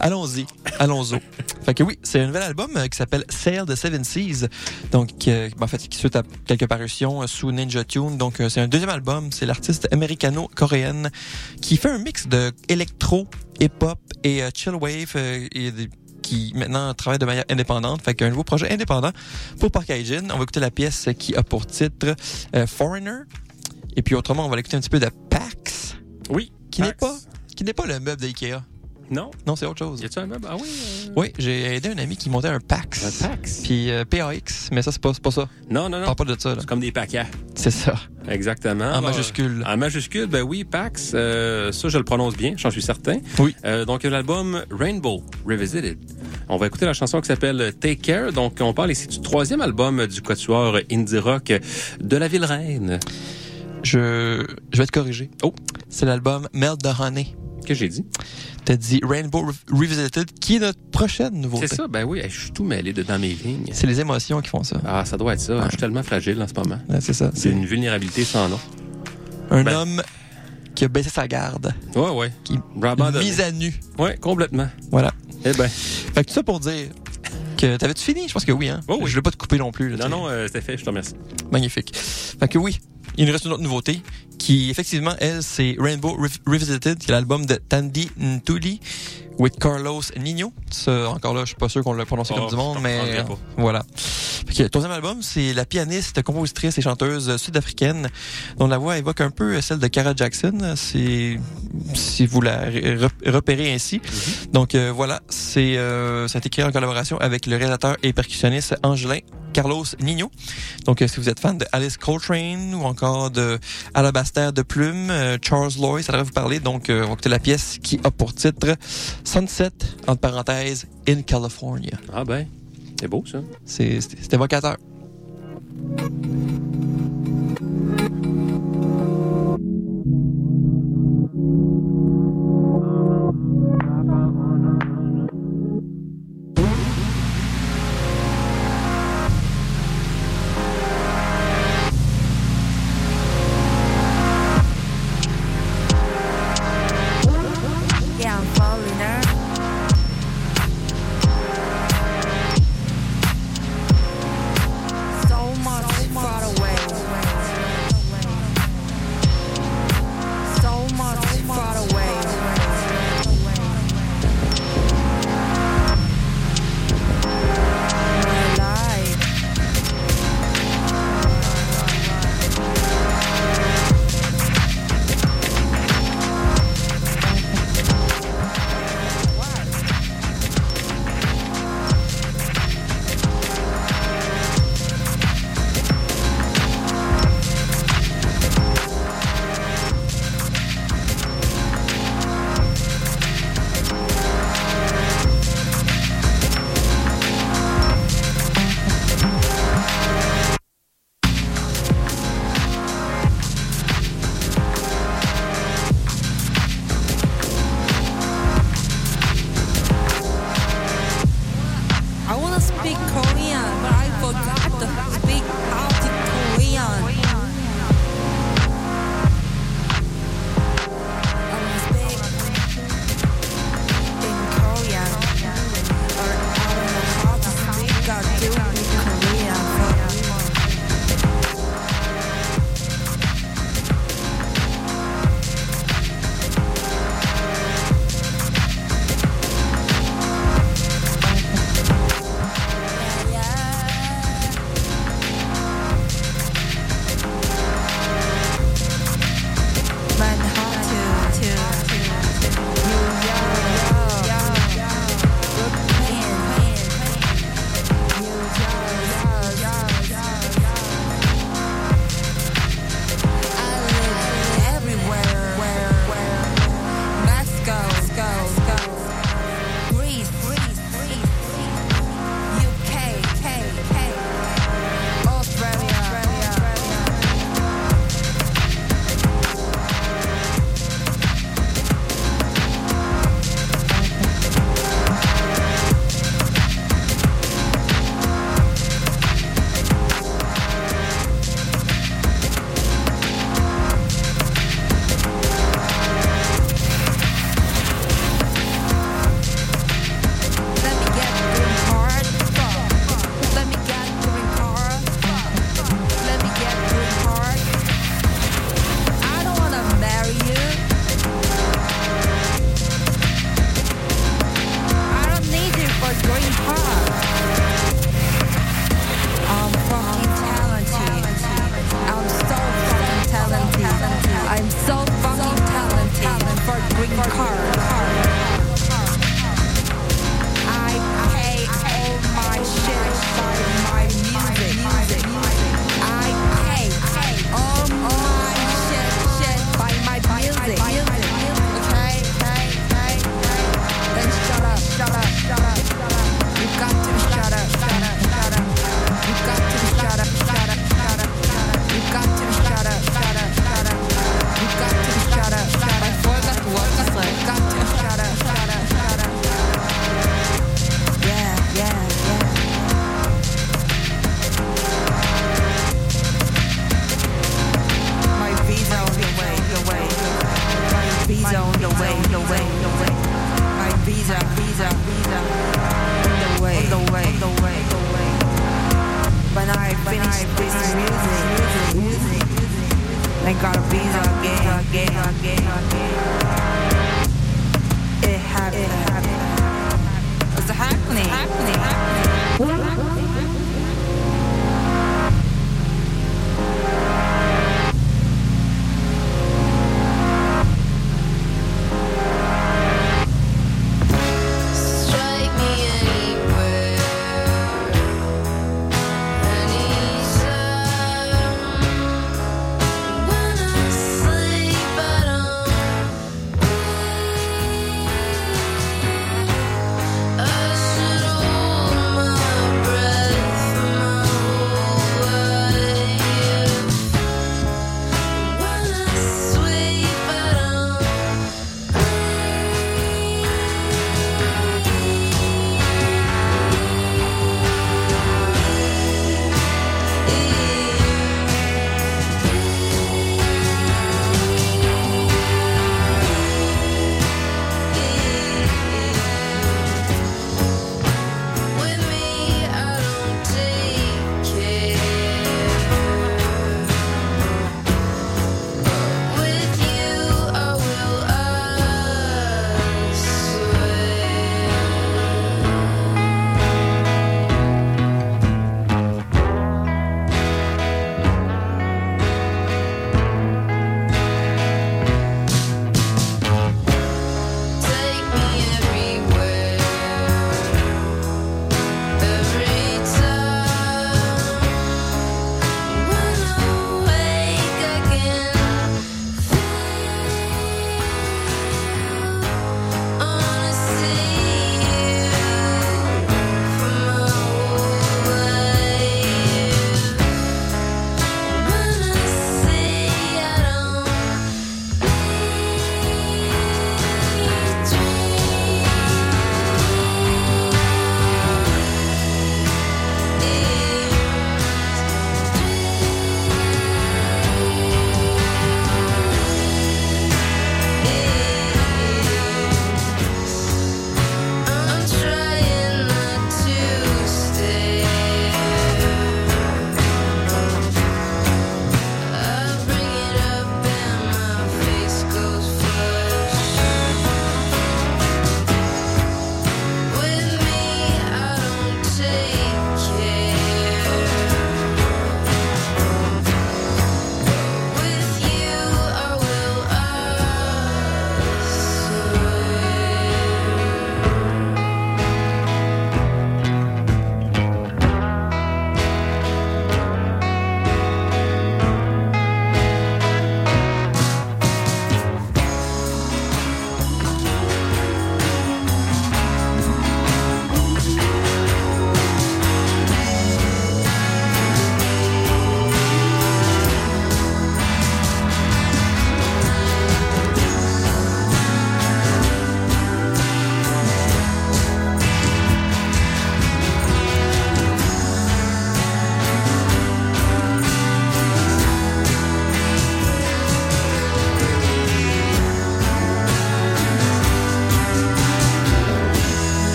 Allons-y, allons-y. fait que oui, c'est un nouvel album euh, qui s'appelle Sail the Seven Seas. Donc, euh, en fait, qui suite à quelques parutions euh, sous Ninja Tune. Donc, c'est un deuxième album. C'est l'artiste américano-coréenne qui fait un mix de électro, hip-hop et euh, chill wave et des- qui maintenant travaille de manière indépendante. Fait qu'un nouveau projet indépendant pour Park Hygiene. On va écouter la pièce qui a pour titre euh, Foreigner. Et puis autrement, on va l'écouter un petit peu de Pax, Oui. qui n'est pas qui n'est pas le meuble d'IKEA. Non? Non, c'est autre chose. Y a-tu un meuble? Ah oui. euh, Oui, j'ai aidé un ami qui montait un PAX. Un Pax? Puis euh, PAX, mais ça, c'est pas, pas ça. Non, non, On non. parle pas de ça, là. C'est comme des paquets. C'est ça. Exactement. En Alors, majuscule. En majuscule, ben oui, Pax, euh, ça je le prononce bien, j'en suis certain. Oui. Euh, donc l'album Rainbow Revisited. On va écouter la chanson qui s'appelle Take Care. Donc on parle ici du troisième album du quatuor indie rock de la ville reine. Je, je vais te corriger. Oh. C'est l'album Melt the Honey. Que j'ai dit? T'as dit Rainbow Re- Revisited, qui est notre prochaine nouveauté. C'est ça, ben oui, je suis tout mêlé de- dans mes lignes. C'est les émotions qui font ça. Ah, ça doit être ça. Je suis tellement fragile en ce moment. Ouais, c'est ça. C'est une vulnérabilité sans nom. un ben- homme qui a baissé sa garde, Ouais, ouais. qui mise à nu. Ouais, complètement. Voilà. Eh ben. Fait que tout ça pour dire que t'avais-tu fini? Je pense que oui, hein? Oh oui. Je voulais pas te couper non plus. là, Non, non, euh, c'était fait, je te remercie. Magnifique. Fait que oui, il nous reste une autre nouveauté qui, effectivement, elle, c'est Rainbow Rev- Revisited, qui est l'album de Tandy Ntuli with Carlos Nino. Encore là, je suis pas sûr qu'on l'a prononcé Oh, comme du monde, mais euh, voilà. Le troisième album, c'est la pianiste, compositrice et chanteuse sud-africaine dont la voix évoque un peu celle de Cara Jackson, c'est si vous la re- repérez ainsi. Mm-hmm. Donc euh, voilà, c'est euh, ça a été créé en collaboration avec le réalisateur et percussionniste Angelin Carlos Nino. Donc euh, si vous êtes fan de Alice Coltrane ou encore de Alabaster de Plume, euh, Charles Lloyd, ça devrait vous parler. Donc euh, on va écouter la pièce qui a pour titre Sunset entre parenthèses in California. Ah ben, c'est beau ça. C'est évocateur.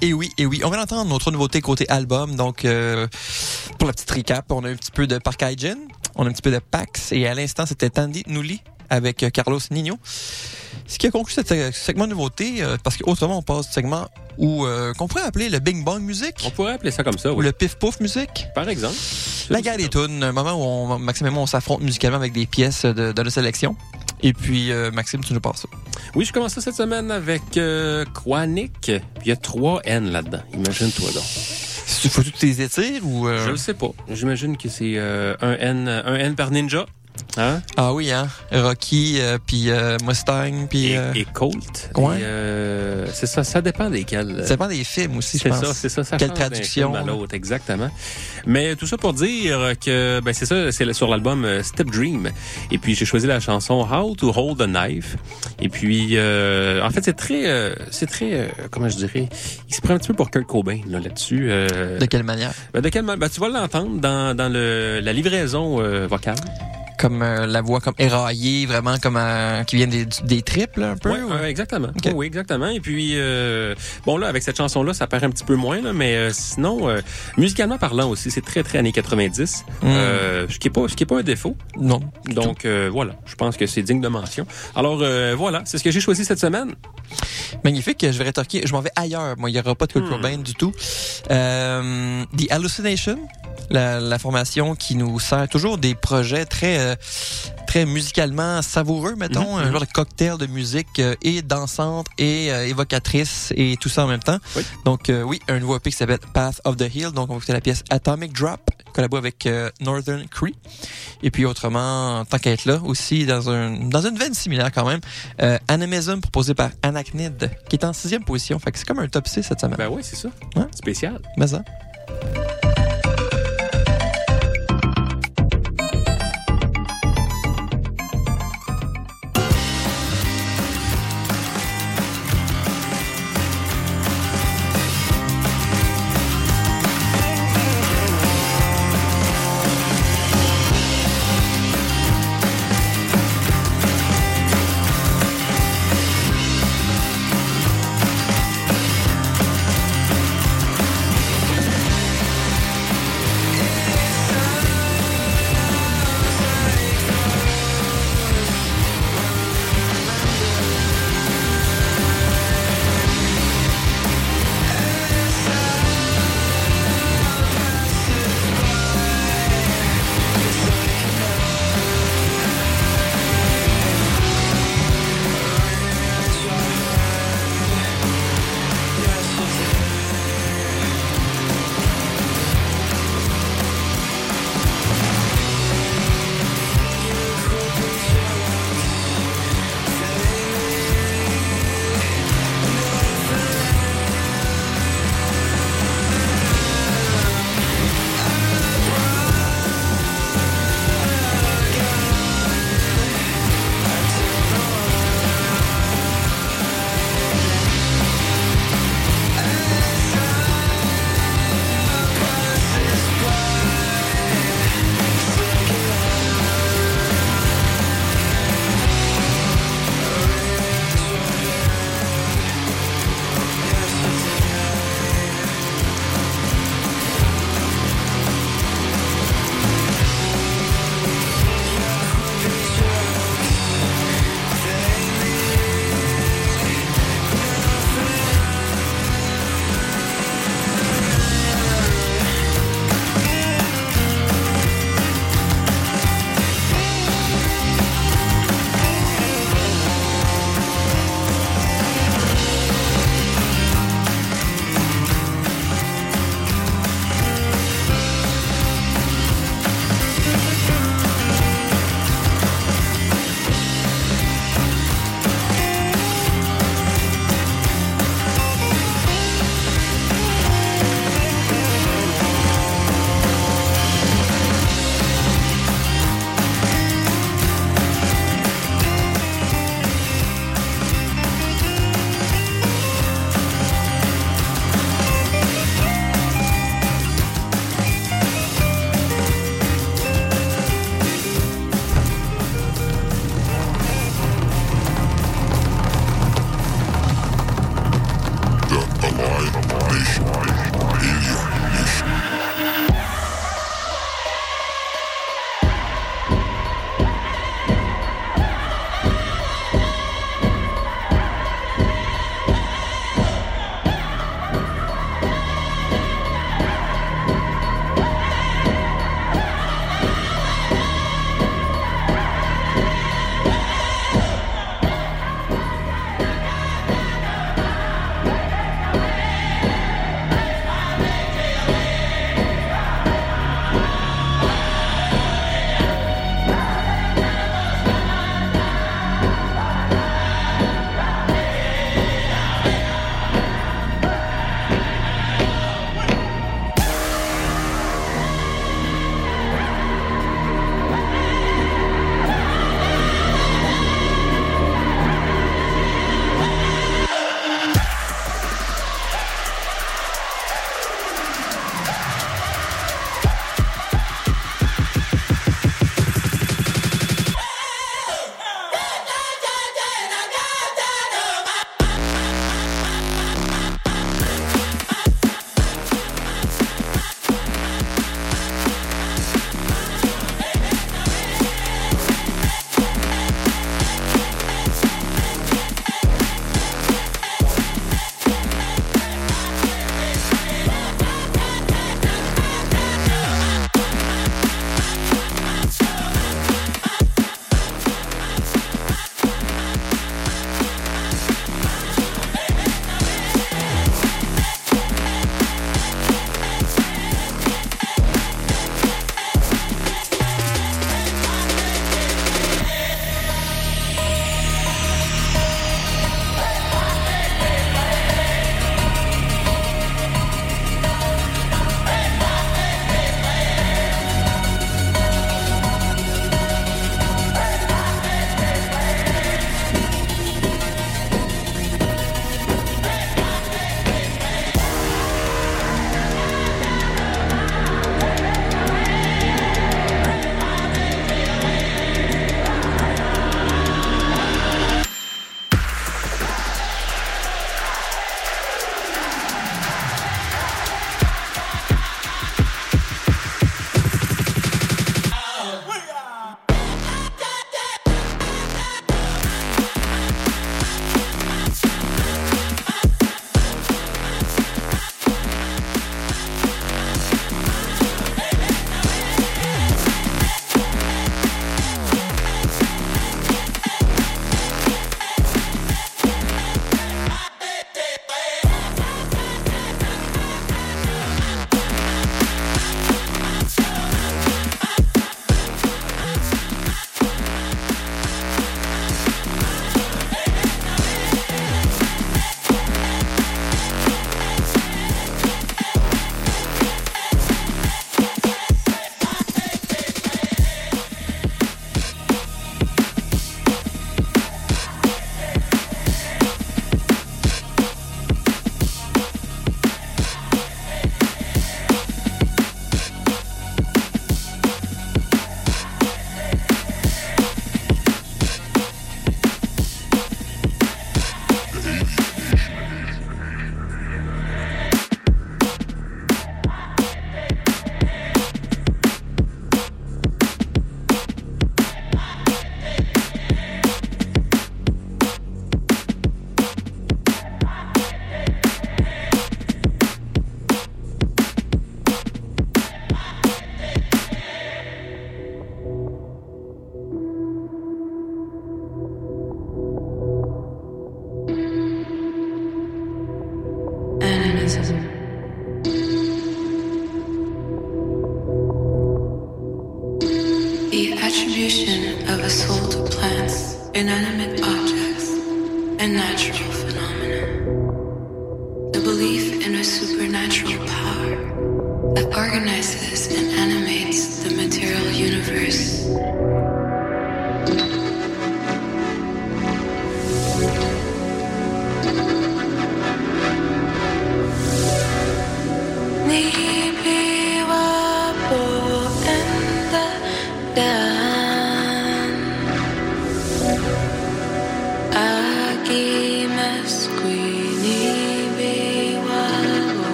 Et oui, et oui. On va entendre notre nouveauté côté album. Donc, euh, pour la petite recap, on a un petit peu de Park Hygiene, on a un petit peu de Pax, et à l'instant, c'était Tandy Nouli avec euh, Carlos Nino. Ce qui a conclu ce euh, segment de nouveauté, euh, parce qu'autrement, on passe au segment où, euh, qu'on pourrait appeler le Bing Bong Music. On pourrait appeler ça comme ça, Ou le Pif Pouf Music. Par exemple. La guerre des tunes, un moment où on, Maxime et moi, on s'affronte musicalement avec des pièces de, de la sélection. Et puis, euh, Maxime, tu nous passes ça. Oui, je commence ça cette semaine avec euh. Puis il y a trois N là-dedans. Imagine-toi donc. Faut tu tes étires ou... euh, Je le sais pas. J'imagine que c'est euh, un N un N par Ninja. Hein? Ah oui, hein? Rocky, euh, puis euh, Mustang, puis... Et, euh, et Colt. Ouais. Euh, c'est ça, ça dépend desquels. Ça dépend des films aussi, je C'est pense. ça, c'est ça. ça Quelle traduction? à l'autre, exactement. Mais tout ça pour dire que, ben c'est ça, c'est sur l'album euh, Step Dream. Et puis j'ai choisi la chanson How to Hold a Knife. Et puis, euh, en fait, c'est très, euh, c'est très, euh, comment je dirais, il se prend un petit peu pour Kurt Cobain là là-dessus. euh, De quelle manière? ben, de quelle manière? Ben, tu vas l'entendre dans, dans le, la livraison euh, vocale. Comme euh, la voix comme éraillée, vraiment comme euh, qui vient des, des triples un peu? Ouais, ou- ouais, exactement. Ok. Oui, exactement. Et puis, euh, bon là, avec cette chanson-là, ça paraît un petit peu moins, là, mais euh, sinon, euh, musicalement parlant aussi, c'est très, très années 90, euh, ce qui est pas, ce qui est pas un défaut. Non. Donc euh, voilà, je pense que c'est digne de mention. Alors euh, voilà, c'est ce que j'ai choisi cette semaine. Magnifique, je vais rétorquer. Je m'en vais ailleurs. Moi, il n'y aura pas de Kurt. Cobain du tout. Euh, The Hallucination, la, la formation qui nous sert toujours des projets très euh, très musicalement savoureux, mettons, Mhm, un genre de cocktail de musique euh, et dansante et euh, évocatrice et tout ça en même temps. Oui. Donc oui, un nouveau EP qui s'appelle Path of the Hill. Donc on va écouter la pièce Atomic Drop collabo avec Northern Cree. Et puis autrement, tant qu'à être là, aussi dans, un, dans une veine similaire quand même, Animism proposé par Anachnid, qui est en sixième position. Fait que c'est comme un top 6 cette semaine. Ben oui, c'est ça. Ouais. Spécial. Mais ça.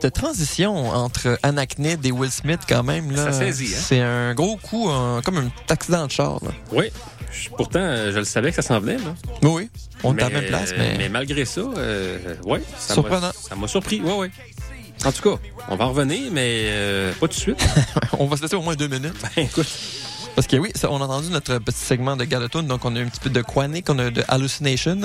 Cette transition entre Anachnid et Will Smith, quand même, là, Ça saisit, hein? c'est un gros coup, comme un accident de char. Là. Oui. Pourtant, je le savais que ça s'en venait. Là. Oui. On est à la même place, mais... mais malgré ça, euh, ouais, ça Surprenant. Ça m'a surpris. Ouais, ouais. En tout cas, on va en revenir, mais euh, pas tout de suite. on va se laisser au moins deux minutes. Ben, écoute. Parce que oui, ça, on a entendu notre petit segment de Galatone, donc on a eu un petit peu de Quanic, on a eu de Hallucination.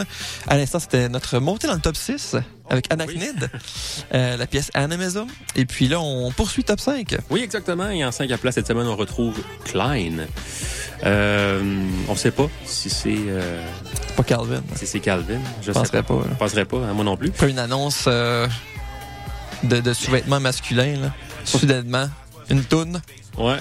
À l'instant, c'était notre montée dans le top 6 avec Anachnid, euh, la pièce Animism. Et puis là, on poursuit top 5. Oui, exactement. Et en 5 à place cette semaine, on retrouve Klein. Euh, on ne sait pas si c'est. euh, Pas Calvin. si c'est Calvin. Je Penserais sais pas. Je penserais pas, hein, moi non plus. Après une annonce euh, de, de sous-vêtements masculins, là. Soudainement, une toune Ouais.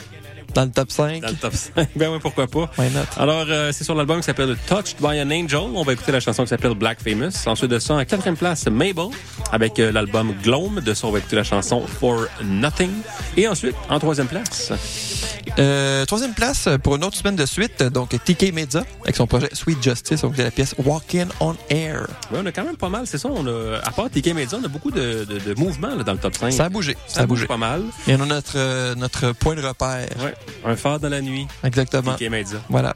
Dans le top 5. Dans le top 5. ben oui, pourquoi pas. Why not? Alors, euh, c'est sur l'album qui s'appelle Touched by an Angel. On va écouter la chanson qui s'appelle Black Famous. Ensuite de ça, en quatrième place, Mabel avec euh, l'album Gloam de son avec la chanson For Nothing. Et ensuite, en troisième place, Euh, troisième place pour une autre semaine de suite, donc TK Media avec son projet Sweet Justice, donc de la pièce Walking on Air. ouais, on a quand même pas mal, c'est ça. On a, à part TK Media, on a beaucoup de, de, de mouvements là, dans le top 5. Ça a bougé, Ça, a bougé pas mal. Et on a notre, euh, notre point de repère. Ouais. Un phare dans la nuit. Exactement. Media. Voilà.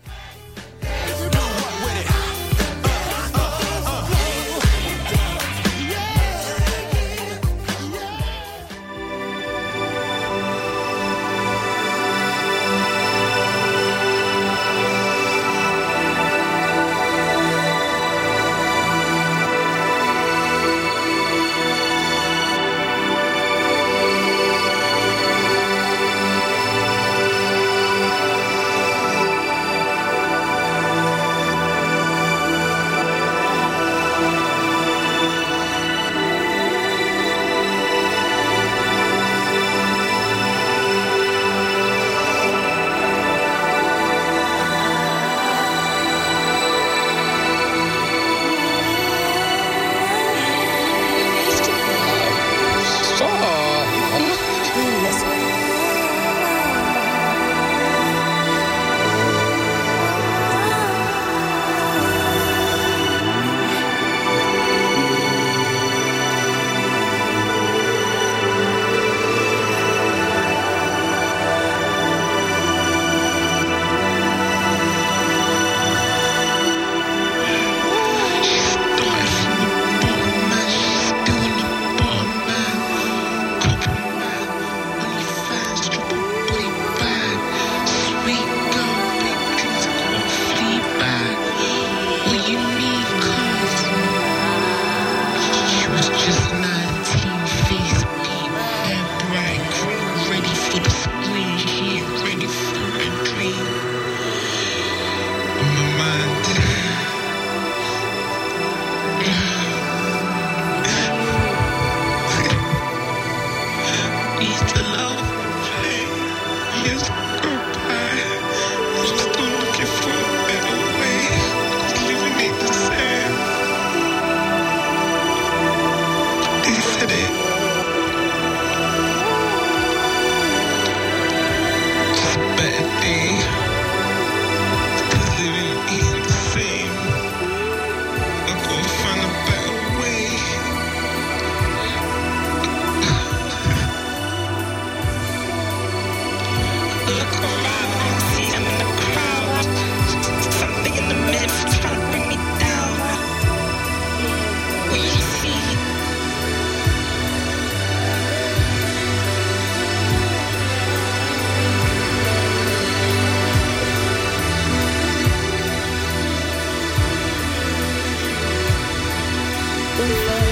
Bye.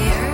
here.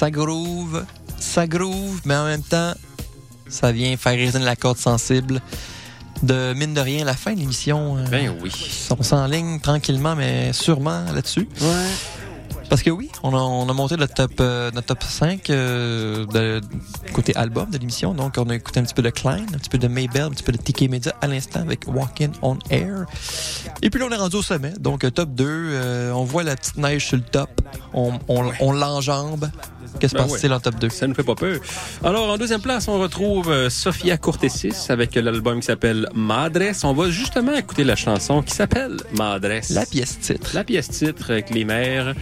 Ça groove, ça groove, mais en même temps, ça vient faire résonner la corde sensible. De mine de rien, la fin de l'émission. euh, Ben oui. On s'enligne tranquillement, mais sûrement là-dessus. Parce que oui, on a, on a monté notre top, euh, notre top 5 euh, de, côté album de l'émission. Donc, on a écouté un petit peu de Klein, un petit peu de Maybell, un petit peu de TK Media à l'instant avec Walking on Air. Et puis là, on est rendu au sommet. Donc, euh, top 2, euh, on voit la petite neige sur le top. On, on, on l'enjambe. Qu'est-ce qui Ben se passe-t-il en top 2? Ça nous fait pas peur. Alors, en deuxième place, on retrouve euh, Sofia Cortesis avec l'album qui s'appelle Madres. On va justement écouter la chanson qui s'appelle Madres. La pièce titre. La pièce titre avec les mères.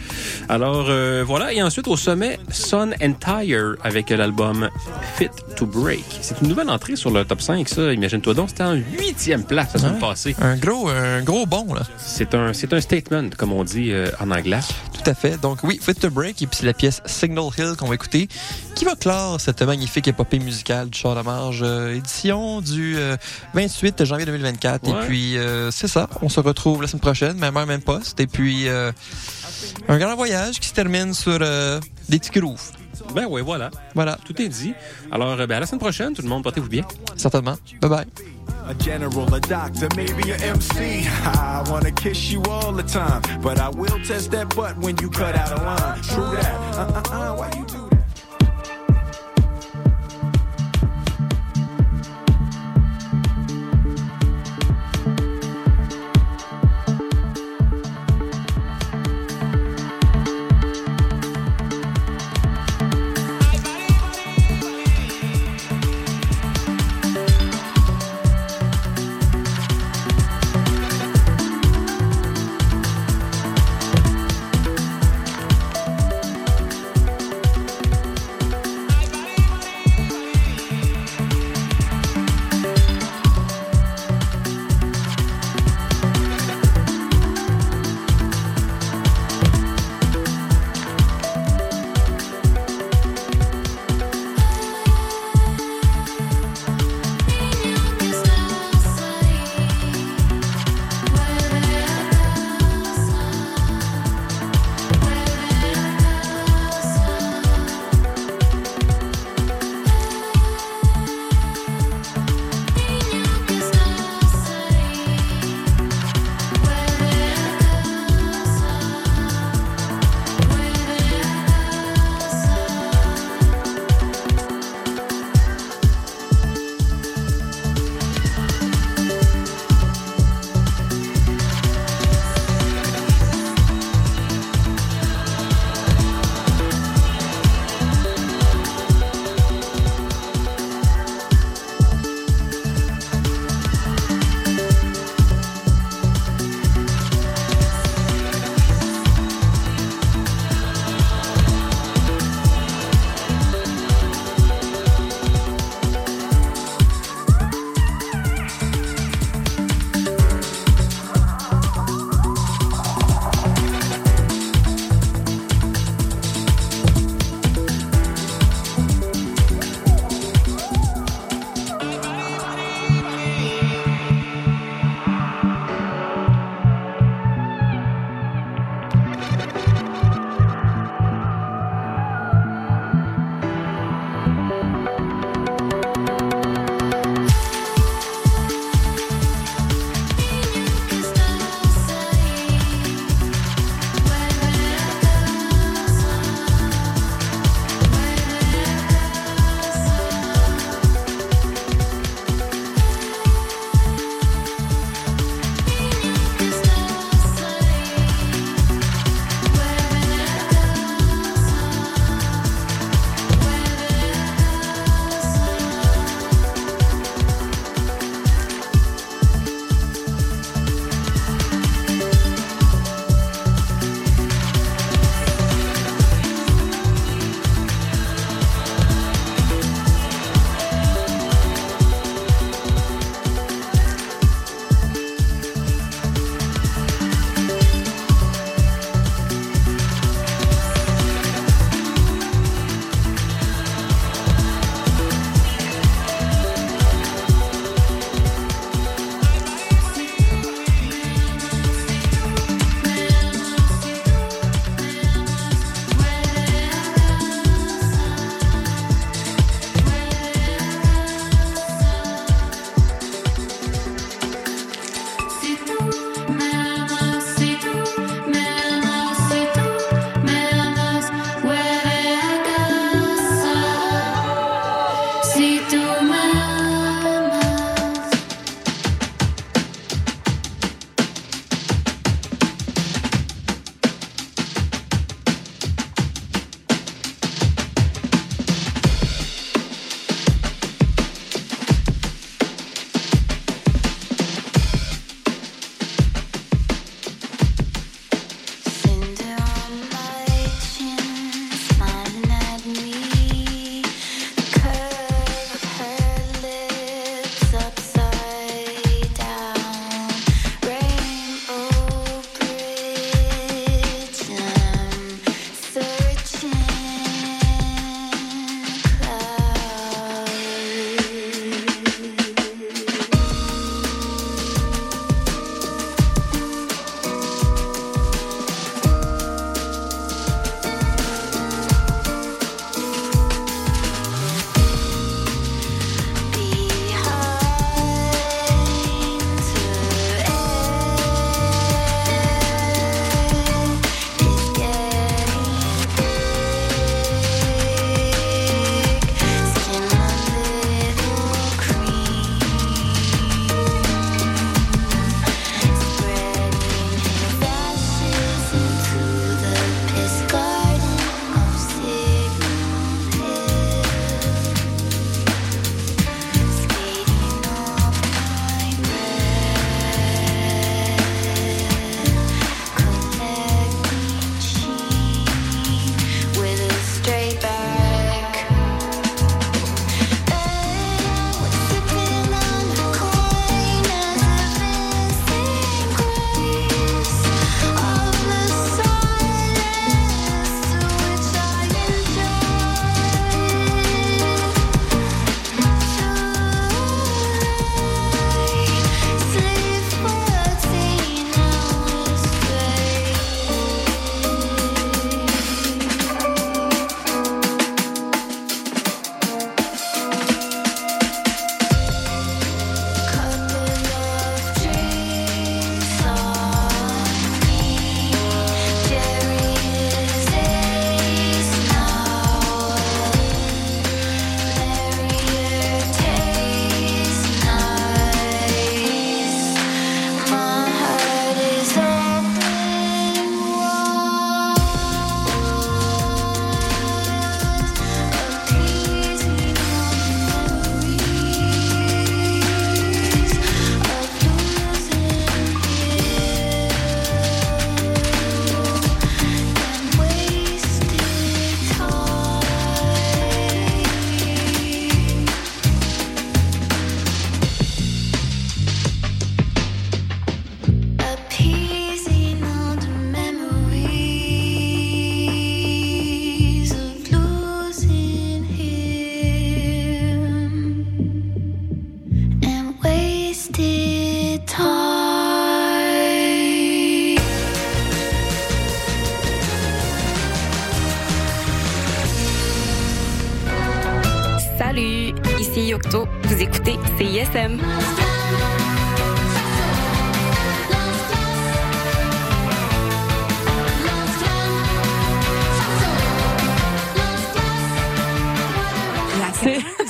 Alors, euh, voilà. Et ensuite, au sommet, Son and Tire avec l'album Fit to Break. C'est une nouvelle entrée sur le top 5, ça. Imagine-toi donc, c'était en huitième place la semaine Ouais. passée. Un gros, un gros bon, là. C'est un, c'est un statement, comme on dit euh, en anglais. Tout à fait. Donc oui, Fit to Break, et puis c'est la pièce Signal Hill qu'on va écouter, qui va clore cette magnifique épopée musicale du Char de Marge, euh, édition du euh, 28 janvier 2024. Ouais. Et puis euh, c'est ça, on se retrouve la semaine prochaine, même heure, même poste. Et puis euh, un grand voyage qui se termine sur euh, des petits grooves. Ben oui, voilà. Voilà. Tout est dit. Alors, euh, ben, à la semaine prochaine, tout le monde, portez-vous bien. Certainement. Bye bye. A general, a doctor, maybe a MC. I wanna kiss you all the time, but I will test that butt when you cut out a line. True that. Uh uh uh. Why you do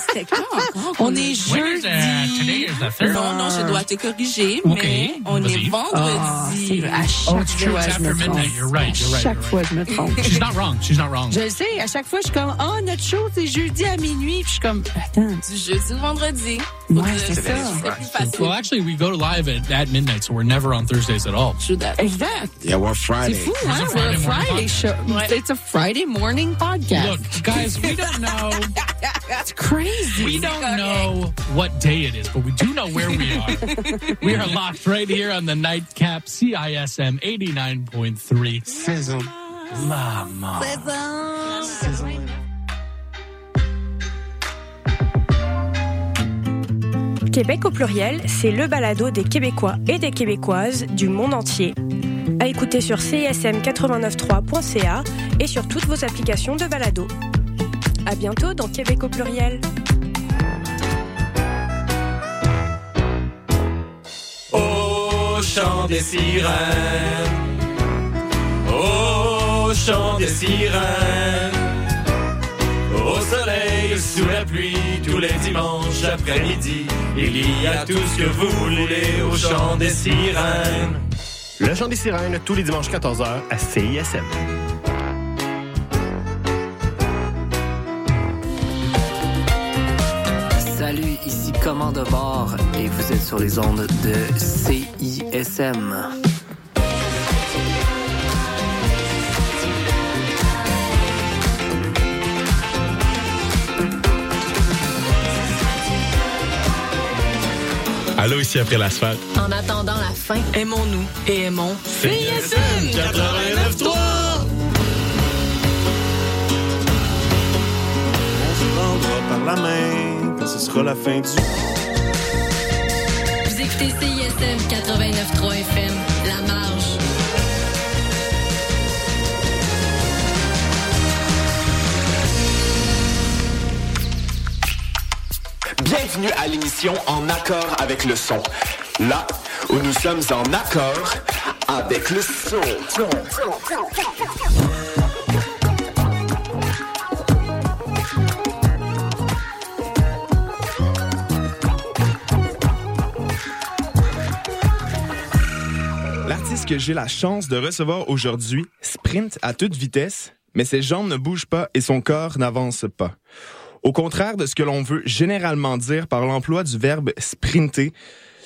C'était quand encore? On est When is, jeudi. today is the third? Non, non, je dois te corriger, mais on est Ah, vendredi. c'est vrai, à chaque Oh, fois, je me after midnight. trompe. You're right, you're right, Chaque fois, je me trompe. She's not wrong. She's not wrong. Je le sais, à chaque fois, je suis comme, oh, notre show, c'est jeudi à minuit. Puis je suis comme, attends. Du jeudi au vendredi. Ouais, c'est ça. C'est. Well, actually, we go live at, at midnight, so we're never on Thursdays at all. Exact. Yeah, we're C'est Friday. fou, It's hein? a We're a Friday morning Friday show. It's a Friday morning podcast. Look, guys, we don't know. That's crazy. We don't know what day it is, but we do know where we are. we are locked right here on the nightcap CISM 89.3. Sizzle. Lama. Québec au pluriel, c'est le balado des Québécois et des Québécoises du monde entier. À écouter sur cism893.ca et sur toutes vos applications de balado. À bientôt dans Québec au pluriel. Au chant des sirènes, au chant des sirènes, au soleil sous la pluie, tous les dimanches après-midi. Il y a tout ce que vous voulez au chant des sirènes. Le chant des sirènes, tous les dimanches 14h à CISM. Ici Commande bord et vous êtes sur les ondes de CISM. Allô, ici après l'asphalte. En attendant la fin, aimons-nous et aimons CISM 89.3. On se prendra par la main ce sera la fin du. Vous écoutez CISM 89.3 FM, La Marge. Bienvenue à l'émission En accord avec le son. Là où nous sommes en accord avec le son. L'artiste que j'ai la chance de recevoir aujourd'hui sprint à toute vitesse, mais ses jambes ne bougent pas et son corps n'avance pas. Au contraire de ce que l'on veut généralement dire par l'emploi du verbe sprinter,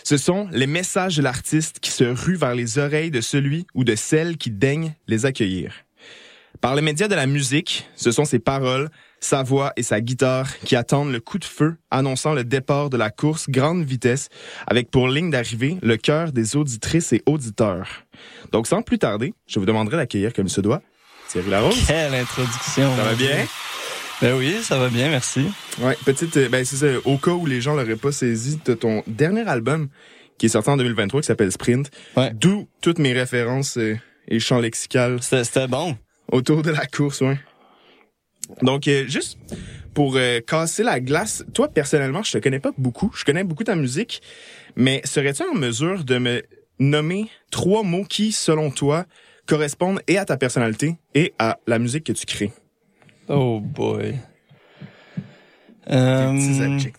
ce sont les messages de l'artiste qui se ruent vers les oreilles de celui ou de celle qui daigne les accueillir. Par les médias de la musique, ce sont ses paroles, sa voix et sa guitare qui attendent le coup de feu annonçant le départ de la course grande vitesse avec pour ligne d'arrivée le cœur des auditrices et auditeurs. Donc sans plus tarder, je vous demanderai d'accueillir comme se doit Thierry Larose. Quelle introduction. Ça va bien? Ben oui, ça va bien, merci. Ouais, petite, euh, ben c'est ça, au cas où les gens l'auraient pas saisi, de ton dernier album qui est sorti en 2023 qui s'appelle Sprint. D'où toutes mes références euh, et champs lexicales. C'était bon. Autour de la course, ouais. Donc, euh, juste pour euh, casser la glace, toi, personnellement, je te connais pas beaucoup. Je connais beaucoup ta musique, mais serais-tu en mesure de me nommer trois mots qui, selon toi, correspondent et à ta personnalité et à la musique que tu crées? Oh boy. petits adjectifs.